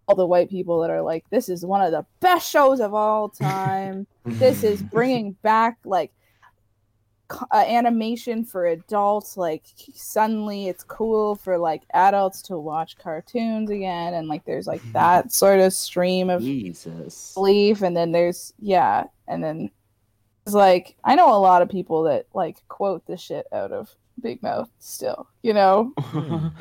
all the white people that are like, this is one of the best shows of all time. this is bringing back like uh, animation for adults like suddenly it's cool for like adults to watch cartoons again and like there's like that sort of stream of Jesus. belief and then there's yeah and then it's like i know a lot of people that like quote the shit out of big mouth still you know?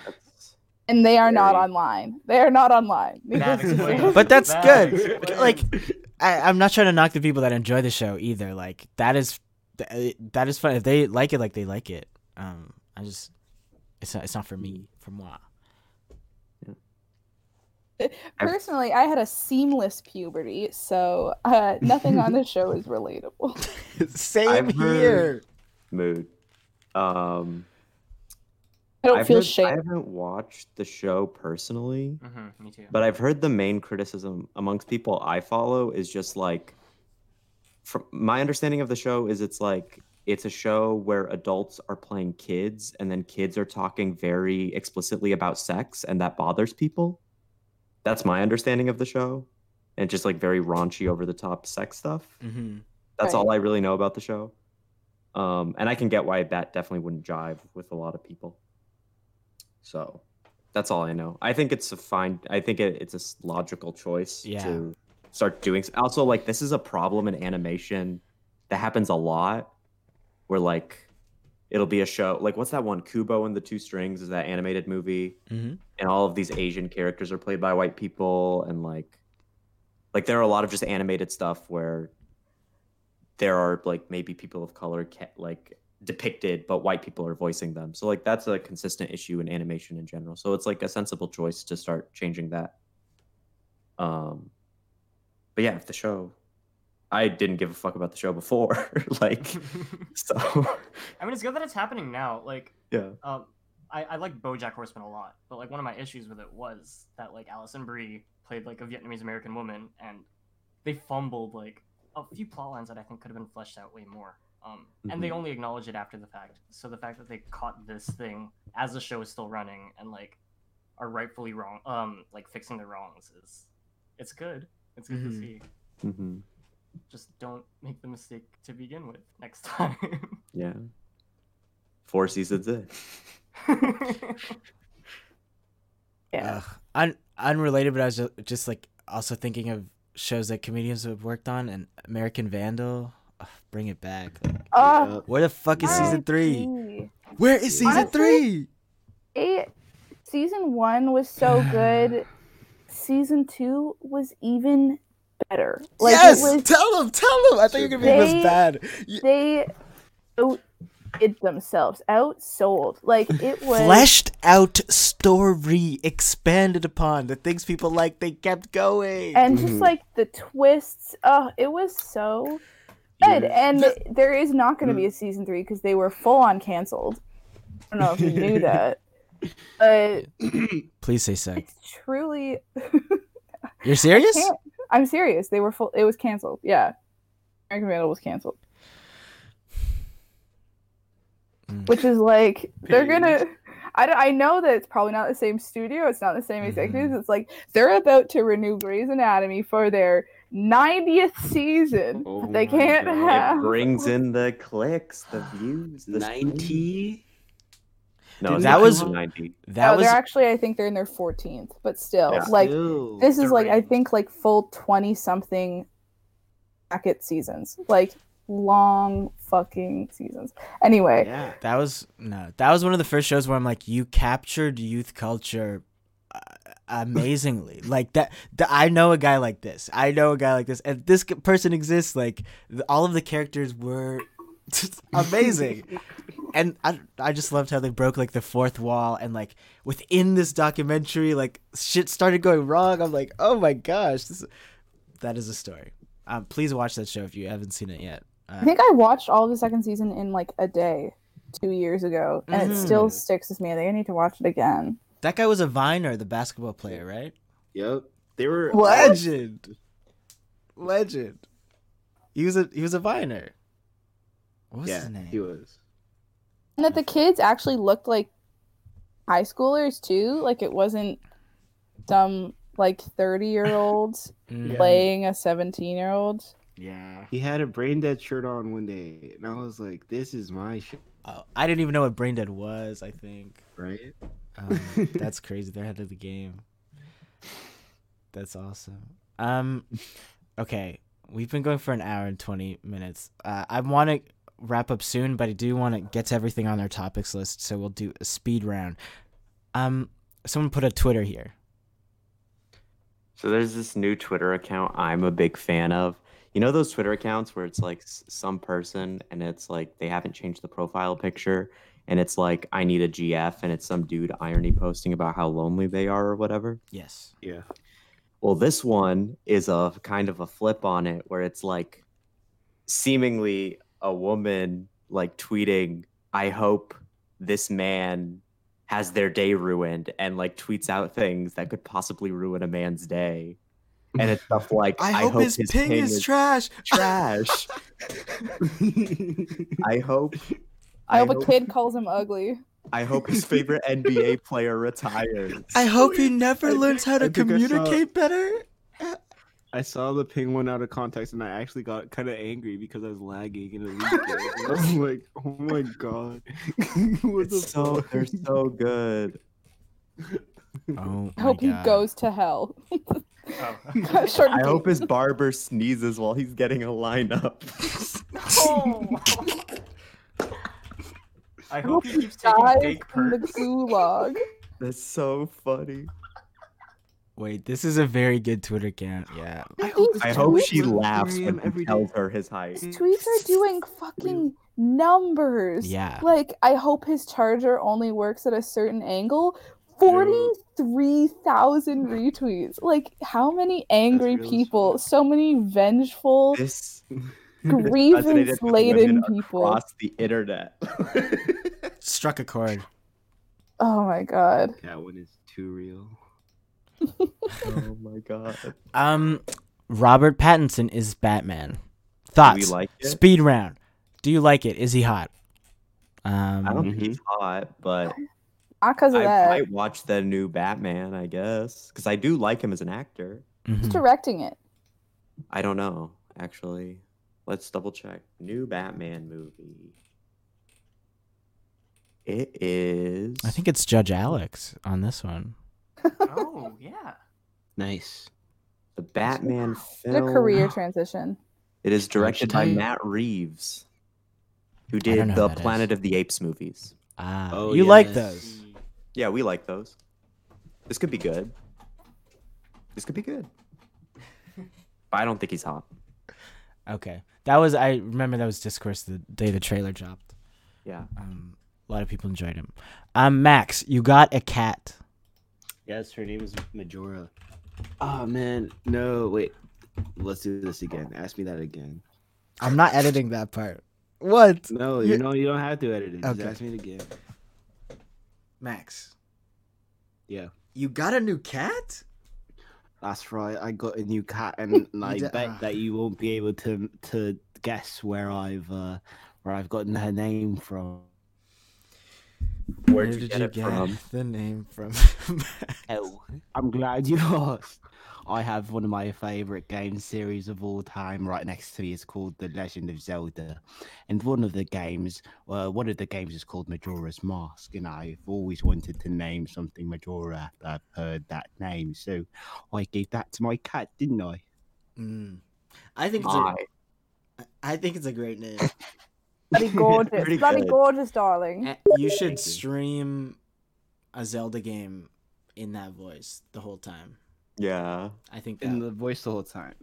And they are not online. They are not online. That but that's That good. explains- like I, i'm not trying to knock the people that enjoy the show either. Like that is that is fun. If they like it like they like it. Um i just it's not it's not for me for moi personally i had a seamless puberty so uh, nothing on this show is relatable same I've heard- here Mood. Um, i don't I've feel heard- shame I haven't watched the show personally, Mhm, me too. but I've heard the main criticism amongst people I follow is just like, from my understanding of the show is it's like it's a show where adults are playing kids and then kids are talking very explicitly about sex and that bothers people. That's my understanding of the show, and just like very raunchy, over the top sex stuff. mm-hmm. That's Right. all I really know about the show. Um, and I can get why that definitely wouldn't jive with a lot of people. So that's all I know. I think it's a fine. I think it, it's a logical choice Yeah. to start doing. Also, like this is a problem in animation that happens a lot, where like it'll be a show like what's that one? Kubo and the Two Strings is that animated movie, Mm-hmm. and all of these Asian characters are played by white people, and like like there are a lot of just animated stuff where there are like maybe people of color like depicted but white people are voicing them. So like that's a consistent issue in animation in general. So it's like a sensible choice to start changing that. Um but yeah if the show i didn't give a fuck about the show before like so I mean, it's good that it's happening now. Like, yeah um, I, I like BoJack Horseman a lot, but like one of my issues with it was that like Alison Brie played like a Vietnamese American woman, and they fumbled like a few plot lines that I think could have been fleshed out way more. Um, and they Mhm. only acknowledge it after the fact. So the fact that they caught this thing as the show is still running and like are rightfully wrong, um, like fixing the wrongs is, it's good. It's good Mhm. to see. hmm Just don't make the mistake to begin with next time. yeah four seasons in yeah Ugh. Un- unrelated, but I was ju- just like also thinking of shows that comedians have worked on, and American Vandal. Ugh, bring it back. Like, uh, where the fuck is season three? RIP. Where is season Honestly, three? it season one was so good season two was even better like yes, it was tell them, tell them. I thought you were gonna be They- this bad. Y- they it themselves outsold like it was Fleshed out story, expanded upon the things people like. They kept going. and just Mhm. like the twists oh it was so good and there is not going to be a season three because they were full on canceled i don't know if you knew that but Please say so. it's truly You're serious? I'm serious. They were full. It was canceled. Yeah, American Vandal was canceled. Mm. Which is like they're gonna. I, I know that it's probably not the same studio. It's not the same executives. Mm. It's like they're about to renew Grey's Anatomy for their 90th season. Oh they can't have. It brings in the clicks, the views, the 90. No, Dude, it's that was- 90. That oh, was they're actually, I think they're in their 14th, but still, Yeah. like Still. this is like I think like full 20 something bracket seasons, like long fucking seasons. Anyway, Yeah. that was no. That was one of the first shows where I'm like, you captured youth culture uh, amazingly. like that, th- I know a guy like this. I know a guy like this, and this c- person exists. Like th- all of the characters were just amazing. and I, I just loved how they broke like the fourth wall and like within this documentary like shit started going wrong i'm like oh my gosh this that is a story um, please watch that show if you haven't seen it yet uh, I think I watched all of the second season in like a day two years ago, and it still sticks with me. I think I need to watch it again. that guy was a viner the basketball player right Yep. They were. legend legend he was a he was a viner what was yeah, his name he was. And that the kids actually looked like high schoolers too. Like it wasn't some like 30 year olds Mm, playing a 17 year old. yeah He had a brain dead shirt on one day, and I was like, "This is my shit, oh, i didn't even know what brain dead was i think right?" Um, that's crazy. They're ahead of the game. That's awesome. Um, okay, we've been going for an hour and twenty minutes. Uh, I want to wrap up soon, but I do want to get to everything on our topics list, so we'll do a speed round. Um, someone put a Twitter here. So there's this new Twitter account I'm a big fan of. You know those Twitter accounts where it's like some person and it's like they haven't changed the profile picture and it's like I need a GF and it's some dude irony posting about how lonely they are or whatever. Yes. Yeah. Well, this one is a kind of a flip on it where it's like seemingly a woman like tweeting, I hope this man has their day ruined and like tweets out things that could possibly ruin a man's day. And it's stuff like I, hope, his, ping, is, trash. trash. I hope I hope a kid calls him ugly. I hope his favorite NBA player retires. I hope he never learns how to I think I saw- communicate better. I saw the ping one out of context, and I actually got kind of angry because I was lagging in a league. game. I was like, "Oh my god, what the so fuck?" they're so good. Oh I my hope he goes to hell. Oh. I and hope his barber sneezes while he's getting a lineup. Oh. I hope he keeps taking dies big in the perks. gulag. That's so funny. Wait, this is a very good Twitter account. Yeah. I hope, I hope she laughs when he every day. tells her his height. His tweets are doing fucking numbers. Yeah. Like, I hope his charger only works at a certain angle. 43,000 retweets. Like, how many angry really people, so many vengeful, This grievance laden people. across the internet. Struck a chord. Oh my god. That one is too real. Oh my god. Um, Robert Pattinson is Batman. Thoughts? like it? Speed round. Do you like it? Is he hot? Um, I don't think he's hot, but Not because of I that. might watch the new Batman, I guess, because I do like him as an actor. mhm. Who's directing it? I don't know, actually. Let's double check. New Batman movie. It is. I think it's Judge Alex on this one. Oh yeah. Nice. the Batman It's a career transition. It is directed by Matt Reeves, who did the who that is. Planet of the Apes movies. Ah, Oh, you like those? Yeah, we like those. This could be good. This could be good. But I don't think he's hot. Okay, that was. I remember that was discourse the day the trailer dropped. Yeah. Um, a lot of people enjoyed him. Um, Max, you got a cat. Yes, her name is Majora. Oh man, no, wait. Let's do this again. Ask me that again. I'm not editing that part. What? No, You- know you don't have to edit it. Just Okay. ask me it again. Max, Yeah. you got a new cat? That's right. I got a new cat, and I d- bet ah. that you won't be able to to guess where I've uh, where I've gotten her name from. Where'd Where you did get you it get from? the name from? Oh, I'm glad you asked. I have one of my favorite game series of all time right next to me. It's called The Legend of Zelda, and one of the games, uh, one of the games is called Majora's Mask, and I've always wanted to name something Majora after I've heard that name, so I gave that to my cat, didn't I? Mm. I think it's Why? a, I think it's a great name. Bloody gorgeous. Pretty Bloody good. gorgeous, darling. Eh, you should stream a Zelda game in that voice the whole time. Yeah. I think In the voice the whole time.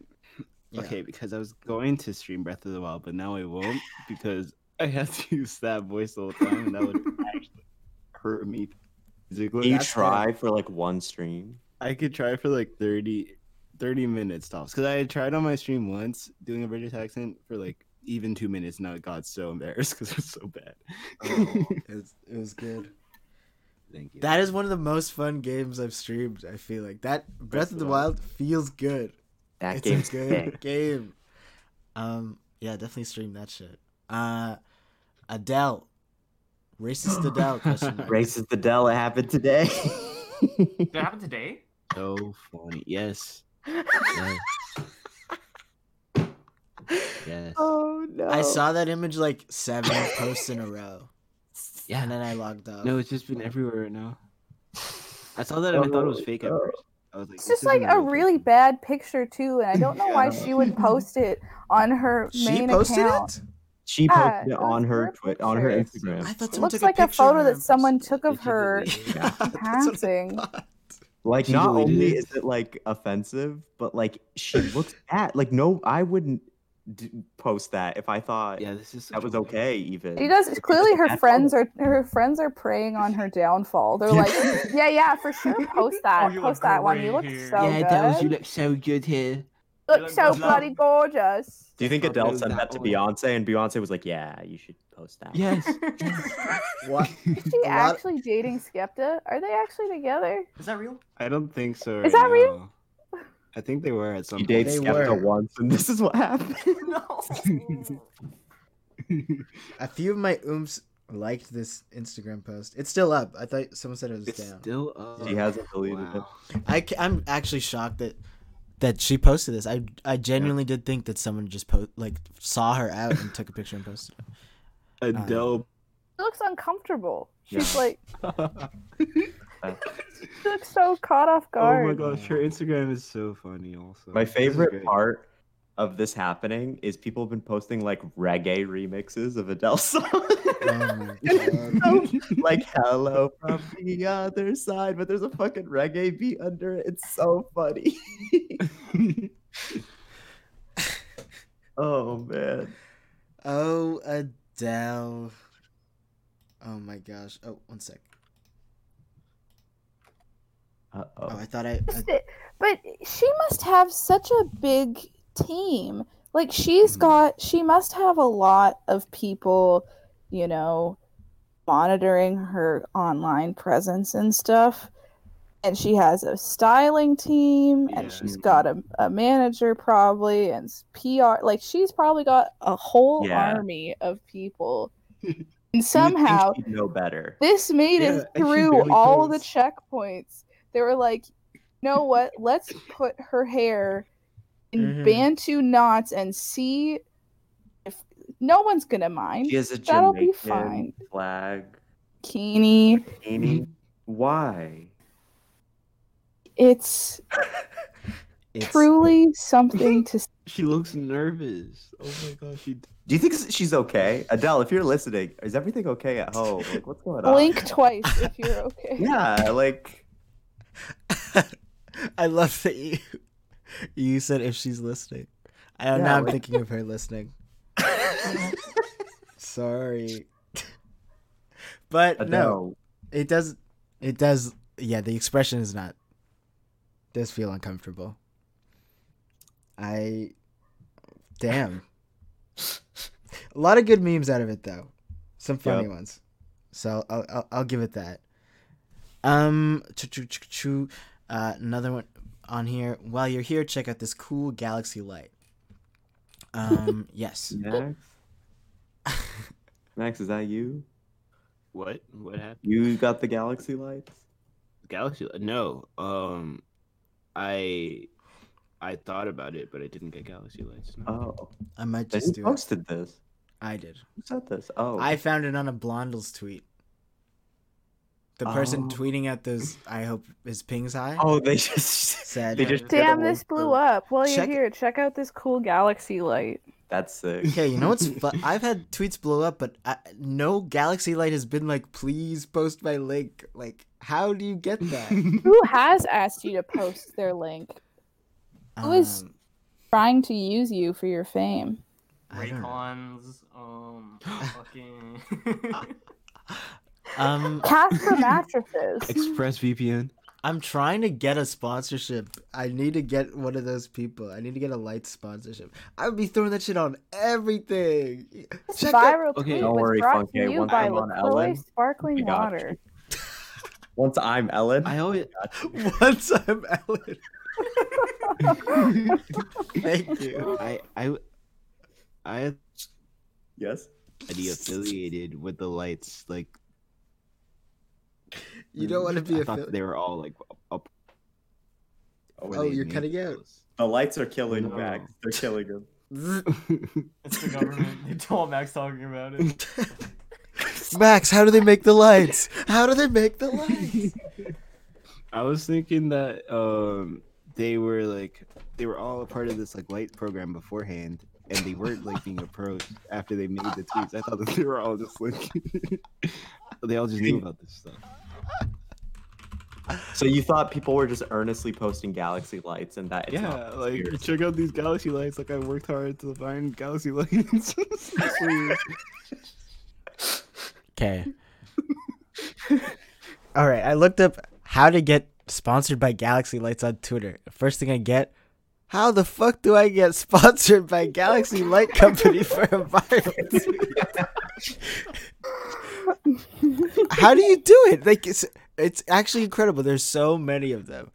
yeah. Okay, because I was going to stream Breath of the Wild, but now I won't because I have to use that voice the whole time, and that would actually hurt me physically. You That's try for like one stream? I could try for like 30, 30 minutes tops. Because I had tried on my stream once doing a British accent for like even two minutes, and I got so embarrassed because it was so bad. Oh, it, was, it was good. Thank you. That is one of the most fun games I've streamed. I feel like that Breath of the Wild feels good. That it's game's a good sick. game. Um, yeah, definitely stream that shit. Uh, Adele, racist Adele question mark. Races the Dell. It happened today. Did it happen today? so funny. Yes. Yes. Yes. oh no! I saw that image like seven posts in a row, Yeah. and then I logged off. No, it's just been everywhere right now. I saw that and I thought it was oh, fake at Oh, first. I was like, It's just like a really thing. bad picture too, and I don't know Yeah, why she would post it on her she main posted account. it. She Yeah, posted it it on her her twi- on her. Instagram. I thought It someone looks took like a a photo that someone took of her delete it? it. Yeah, that's what I passing. Like, She not only it? is it like offensive, but like she looks bad. Like, no, I wouldn't d- post that if I thought Yeah, this is that was a- okay. Even She does. If Clearly, her friends photo. are her friends are preying on her downfall. They're like, yeah, yeah, for sure, post that, oh, you post that one. You look great here. so yeah, good. Dells, you look so good here. look look so lovely. bloody gorgeous. Do you think Fuck Adele knows sent that that to one. Beyonce and Beyonce was like, "Yeah, you should post that." Yes. What? Is she A actually dating Skepta? Are they actually together? Is that real? I don't think so. Is right that real? Now. I think they were at some She point. dates They Skepta once, and this is what happened. A few of my ooms liked this Instagram post. It's still up. I thought someone said it was It's down. still up. She hasn't deleted it. Wow. I, am actually shocked that that she posted this. I I genuinely did think that someone just po- like saw her out and took a picture and posted it. Adele. Um, she looks uncomfortable. She's Yeah. like, she looks so caught off guard. oh my gosh, her Instagram is so funny. Also, My favorite part of this happening is people have been posting like reggae remixes of Adele songs. Oh my like hello from the other side, but there's a fucking reggae beat under it. It's so funny. oh man. Oh Adele. Oh my gosh. Oh, one sec. Uh Oh. I thought I. I But she must have such a big team. Like she's Mhm. got she must have a lot of people, you know, monitoring her online presence and stuff. And she has a styling team and Yeah. she's got a, a manager probably and PR like she's probably got a whole Yeah. army of people. and You would think somehow she'd know better. this made Yeah, it through barely all the checkpoints. They were like, you know what? Let's put her hair in Mhm. Bantu knots and see if no one's gonna mind. She has a That'll be fine. flag. Bikini. Bikini. Why? It's it's, truly something to She looks nervous. Oh my gosh, she. Do you think she's okay? Adele, if you're listening, is everything okay at home? Like, what's going on? blink twice if you're okay. Yeah, like I love that you you said if she's listening. I Yeah, now I'm like- thinking of her listening. Sorry. But no, it does it does yeah, the expression is not does feel uncomfortable. I damn. A lot of good memes out of it though. Some funny Yep. ones. So I'll, I'll I'll give it that. Um uh another one on here. While you're here, check out this cool galaxy light. Um yes. Max? Max, is that you? What? What happened? You got the galaxy lights? Galaxy? No. Um, I I thought about it, but I didn't get Galaxy Lights. No. Oh, I might just who do it. posted this? I did. Who said this? Oh, I found it on a Blondels tweet. The person Oh. tweeting at those, I hope his ping's high, oh, they just said, they just Damn, this blew for- up. While you're Check- here, check out this cool galaxy light. That's sick. Okay, you know what's fu- I've had tweets blow up, but I, no Galaxy Light has been like, please post my link. Like, how do you get that? Who has asked you to post their link? Who is- Um, Trying to use you for your fame. I don't know. Raycons, um, fucking. Um, Casper mattresses. ExpressVPN. I'm trying to get a sponsorship. I need to get one of those people. I need to get a light sponsorship. I would be throwing that shit on everything. This Check out- viral Okay, tweet don't was worry, brought Funky, to you once by I'm on LaCroix Ellen, Sparkling Water. Once I'm Ellen, I always Once I'm Ellen. Thank you. I I I had yes. to be affiliated with the lights. Like You don't want to be I a. thought Fil- they were all like up. Oh, you're cutting out. The lights are killing No. Max. They're killing him. it's the government. They don't want Max talking about it. Max, how do they make the lights? How do they make the lights? I was thinking that um they were like they were all a part of this like light program beforehand, and they weren't like being approached after they made the tweets. I thought that they were all just like they all just knew about this stuff. So you thought people were just earnestly posting galaxy lights and that it's yeah, like conspiracy. check out these galaxy lights. Like I worked hard to find galaxy lights. Okay. All right, I looked up how to get sponsored by Galaxy Lights on Twitter. First thing I get, how the fuck do I get sponsored by Galaxy Light Company for a viral tweet? How do you do it? Like it's it's actually incredible. There's so many of them.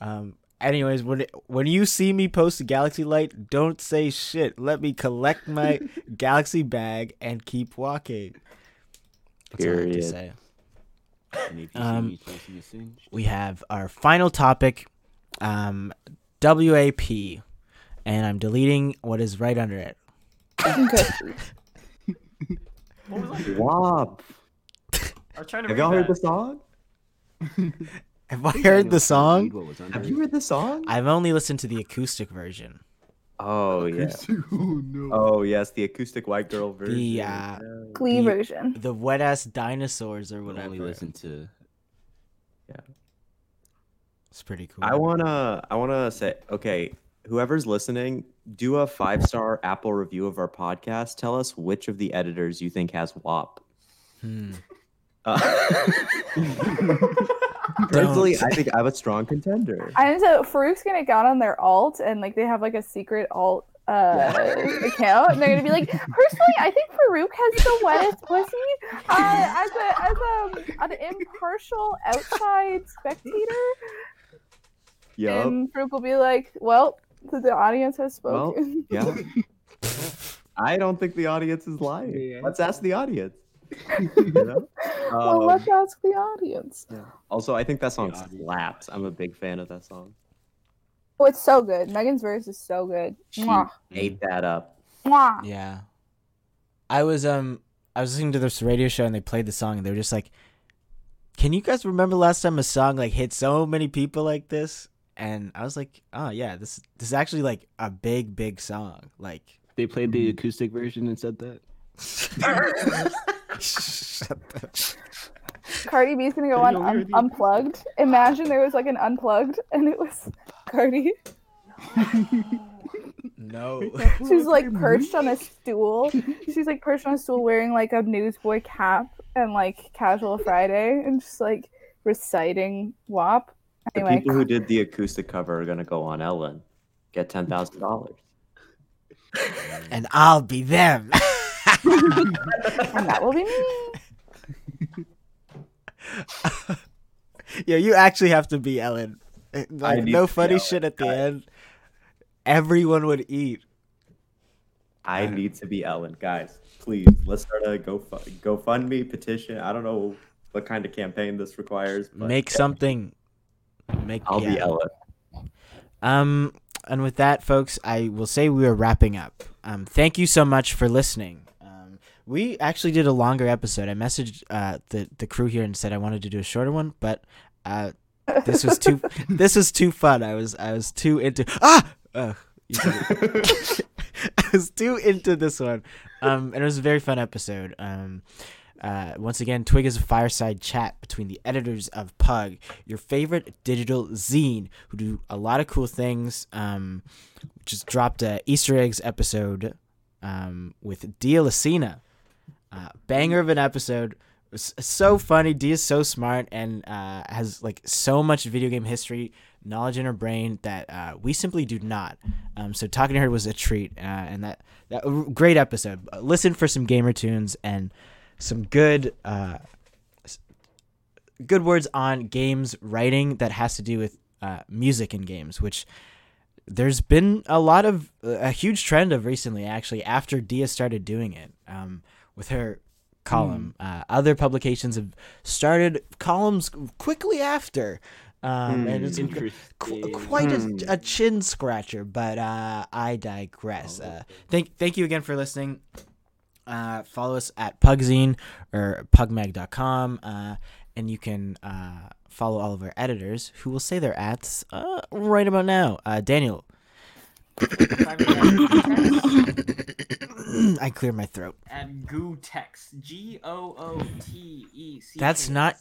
Um anyways, when it, when you see me post a Galaxy Light, don't say shit. Let me collect my Galaxy bag and keep walking. That's all I have to Period. say. And if you see Um, me chasing a cinch, we have our final topic, um, WAP, and I'm deleting what is right under it. Cookie. What was that? Wop. I was trying to Have y'all heard the song? Have I heard the song? What was under Have you heard the song? I've only listened to the acoustic version. Oh yeah. oh no. Oh yes, the acoustic white girl version. The, uh, Yeah. Glee The- version. The wet ass dinosaurs or I whatever. only listen to Yeah. It's pretty cool. I wanna I wanna say okay, whoever's listening, do a five star Apple review of our podcast. Tell us which of the editors you think has WAP. Hmm. Uh, personally, I think I have a strong contender. I know so Farouk's gonna get on their alt and like they have like a secret alt uh account and they're gonna be like, personally, I think Farouk has the wettest pussy. Uh, as a as a an impartial outside spectator. Yup. And Farouk will be like, Well, the, the audience has Well, spoken. Yeah. I don't think the audience is lying. Yeah. Let's ask the audience. You know? well, Um, let's ask the audience. also, I think that song slaps. I'm a big fan of that song. Oh, it's so good. Megan's verse is so good. She Mwah. ate that up. Mwah. Yeah. I was um I was listening to this radio show and they played the song and they were just like, "Can you guys remember last time a song like hit so many people like this?" And I was like, "Oh yeah, this this is actually like a big big song." Like They played the mm. acoustic version and said that. Cardi B's gonna go on you un- unplugged. Imagine there was like an unplugged and it was Cardi. No. She's like perched on a stool. She's like perched on a stool wearing like a newsboy cap and like casual Friday and just like reciting WAP. The people who did the acoustic cover are gonna go on Ellen, get ten thousand dollars. and I'll be them. and that will be me. Yo, you actually have to be Ellen. Eh, Like, no to be funny Ellen. shit at the I- end. Everyone would eat. I need to be Ellen, guys. please let's start a go GoFundMe petition. I don't know what kind of campaign this requires. But Make yeah, something. Make. I'll be yeah. Ellen. Um, and with that, folks, I will say we are wrapping up. Um, thank you so much for listening. Um, we actually did a longer episode. I messaged uh, the the crew here and said I wanted to do a shorter one, but uh, this was too this was too fun. I was I was too into ah. Ugh, you said it. I was too into this one. Um, and it was a very fun episode. Um, uh, once again, Twig is a fireside chat between the editors of Pug, your favorite digital zine, who do a lot of cool things. Um, just dropped a Easter eggs episode um, with Dia Lacina. Uh, banger of an episode. So funny. Dia is so smart and uh, has like so much video game history knowledge in her brain that uh, we simply do not. Um, so talking to her was a treat, uh, and that that great episode. Listen for some gamer tunes and some good uh, good words on games writing that has to do with uh, music in games, which there's been a lot of a huge trend of recently actually after Dia started doing it um, with her column. Uh, other publications have started columns quickly after. Um, and it's qu- quite Hmm. a, a chin scratcher, but uh, I digress. Uh, thank thank you again for listening. Uh, follow us at Pugzine or pugmag.com, uh, and you can uh, follow all of our editors who will say their ads uh, right about now. Uh, Daniel, I cleared my throat. At Gootecks. G O O T E C. That's not-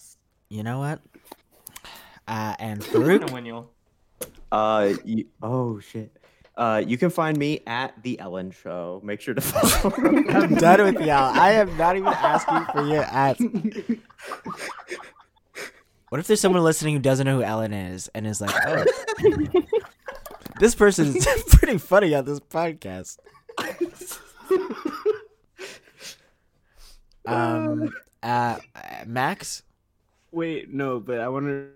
You know what? Uh, and Farouk. Farouk, Win you. Uh, you, oh shit. Uh, you can find me at the Ellen Show. Make sure to follow. I'm done with y'all. I am not even asking for your ads. What if there's someone listening who doesn't know who Ellen is and is like, oh, this person is pretty funny on this podcast? Um, uh, Max, Wait, no, but I want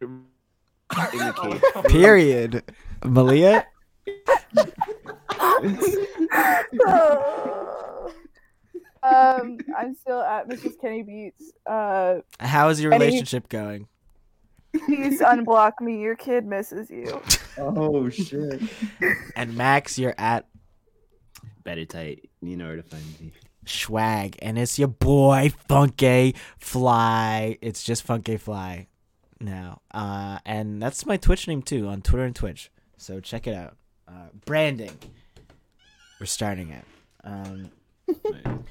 to indicate. period. Malia, um, I'm still at Mrs. Kenny Beats. Uh, how is your Any- relationship going? please unblock me. Your kid misses you. oh shit. And Max, you're at Better tight. You know where to find me. Schwag, and it's your boy Funky Fly. It's just Funky Fly now, uh, and that's my Twitch name too on Twitter and Twitch. So check it out. Uh, branding. We're starting it. Um,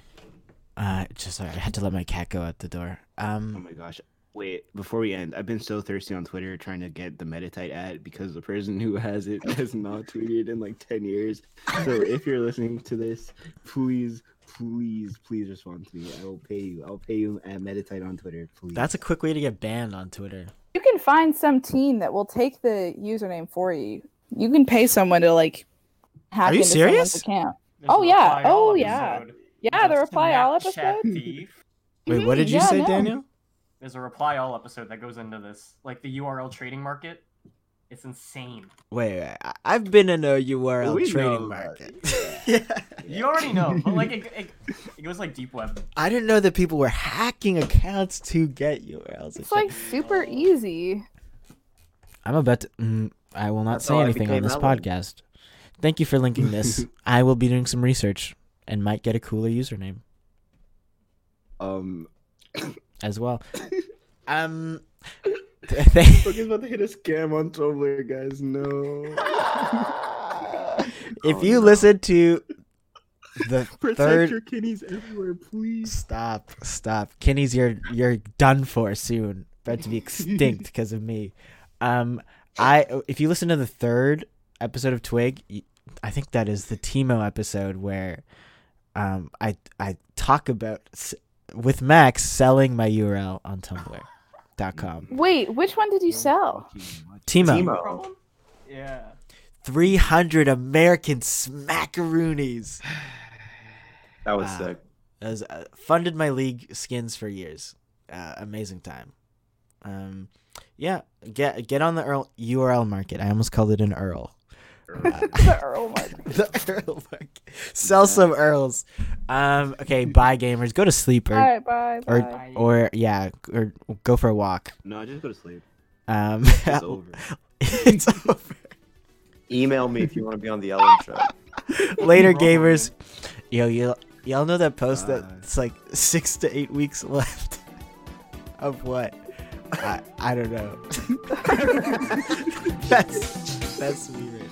uh, just sorry, I had to let my cat go out the door. Um, Oh my gosh. Wait, before we end, I've been so thirsty on Twitter trying to get the Meditite ad because the person who has it has not tweeted in like 10 years. So if you're listening to this, please, please, please respond to me. I will pay you. I'll pay you at Meditite on Twitter, please. that's a quick way to get banned on Twitter. You can find some teen that will take the username for you. You can pay someone to like hack Are you into someone's serious? account. There's Oh, a yeah. reply all Oh, yeah. episode. Yeah, the Just reply all Snapchat episode. thief. Wait, what Mhm, did you yeah, say, no. Daniel? There's a reply all episode that goes into this, like the URL trading market. It's insane. Wait, wait, I- I've been in a URL We know trading market. yeah. You already know, but like it, it, it goes like deep web. I didn't know that people were hacking accounts to get URLs. It's like super easy. I'm about to. Mm, I will not That's say anything on this Ellen. podcast. Thank you for linking this. I will be doing some research and might get a cooler username um as well. um, thank- Fucking about to hit a scam on Tumblr, guys. No. if Oh, you no. listen to the Protect third, your kidneys everywhere, please. stop, stop, Kenny's, you're you're done for soon. About to be extinct because of me. Um, I if you listen to the third episode of Twig, I think that is the Timo episode where um I I talk about s- with Max selling my URL on Tumblr.com. Wait, which one did you sell? Timo, Timo. Yeah. 300 American smackaroonies. That was Wow. sick. As uh, funded my league skins for years. Uh, amazing time. Um, yeah, get get on the Earl URL market. I almost called it an Earl. the Earl mark. the Earl mark. Sell some Earls. Um. Okay. Bye, gamers. Go to sleep or All right, bye. or bye. or yeah, or go for a walk. No, just go to sleep. Um. It's over. it's over. Email me if you want to be on the Ellen show. Later, Wrong. gamers. Yo, you y'all know that post Bye. that's like six to eight weeks left of what? I I don't know. that's that's me right.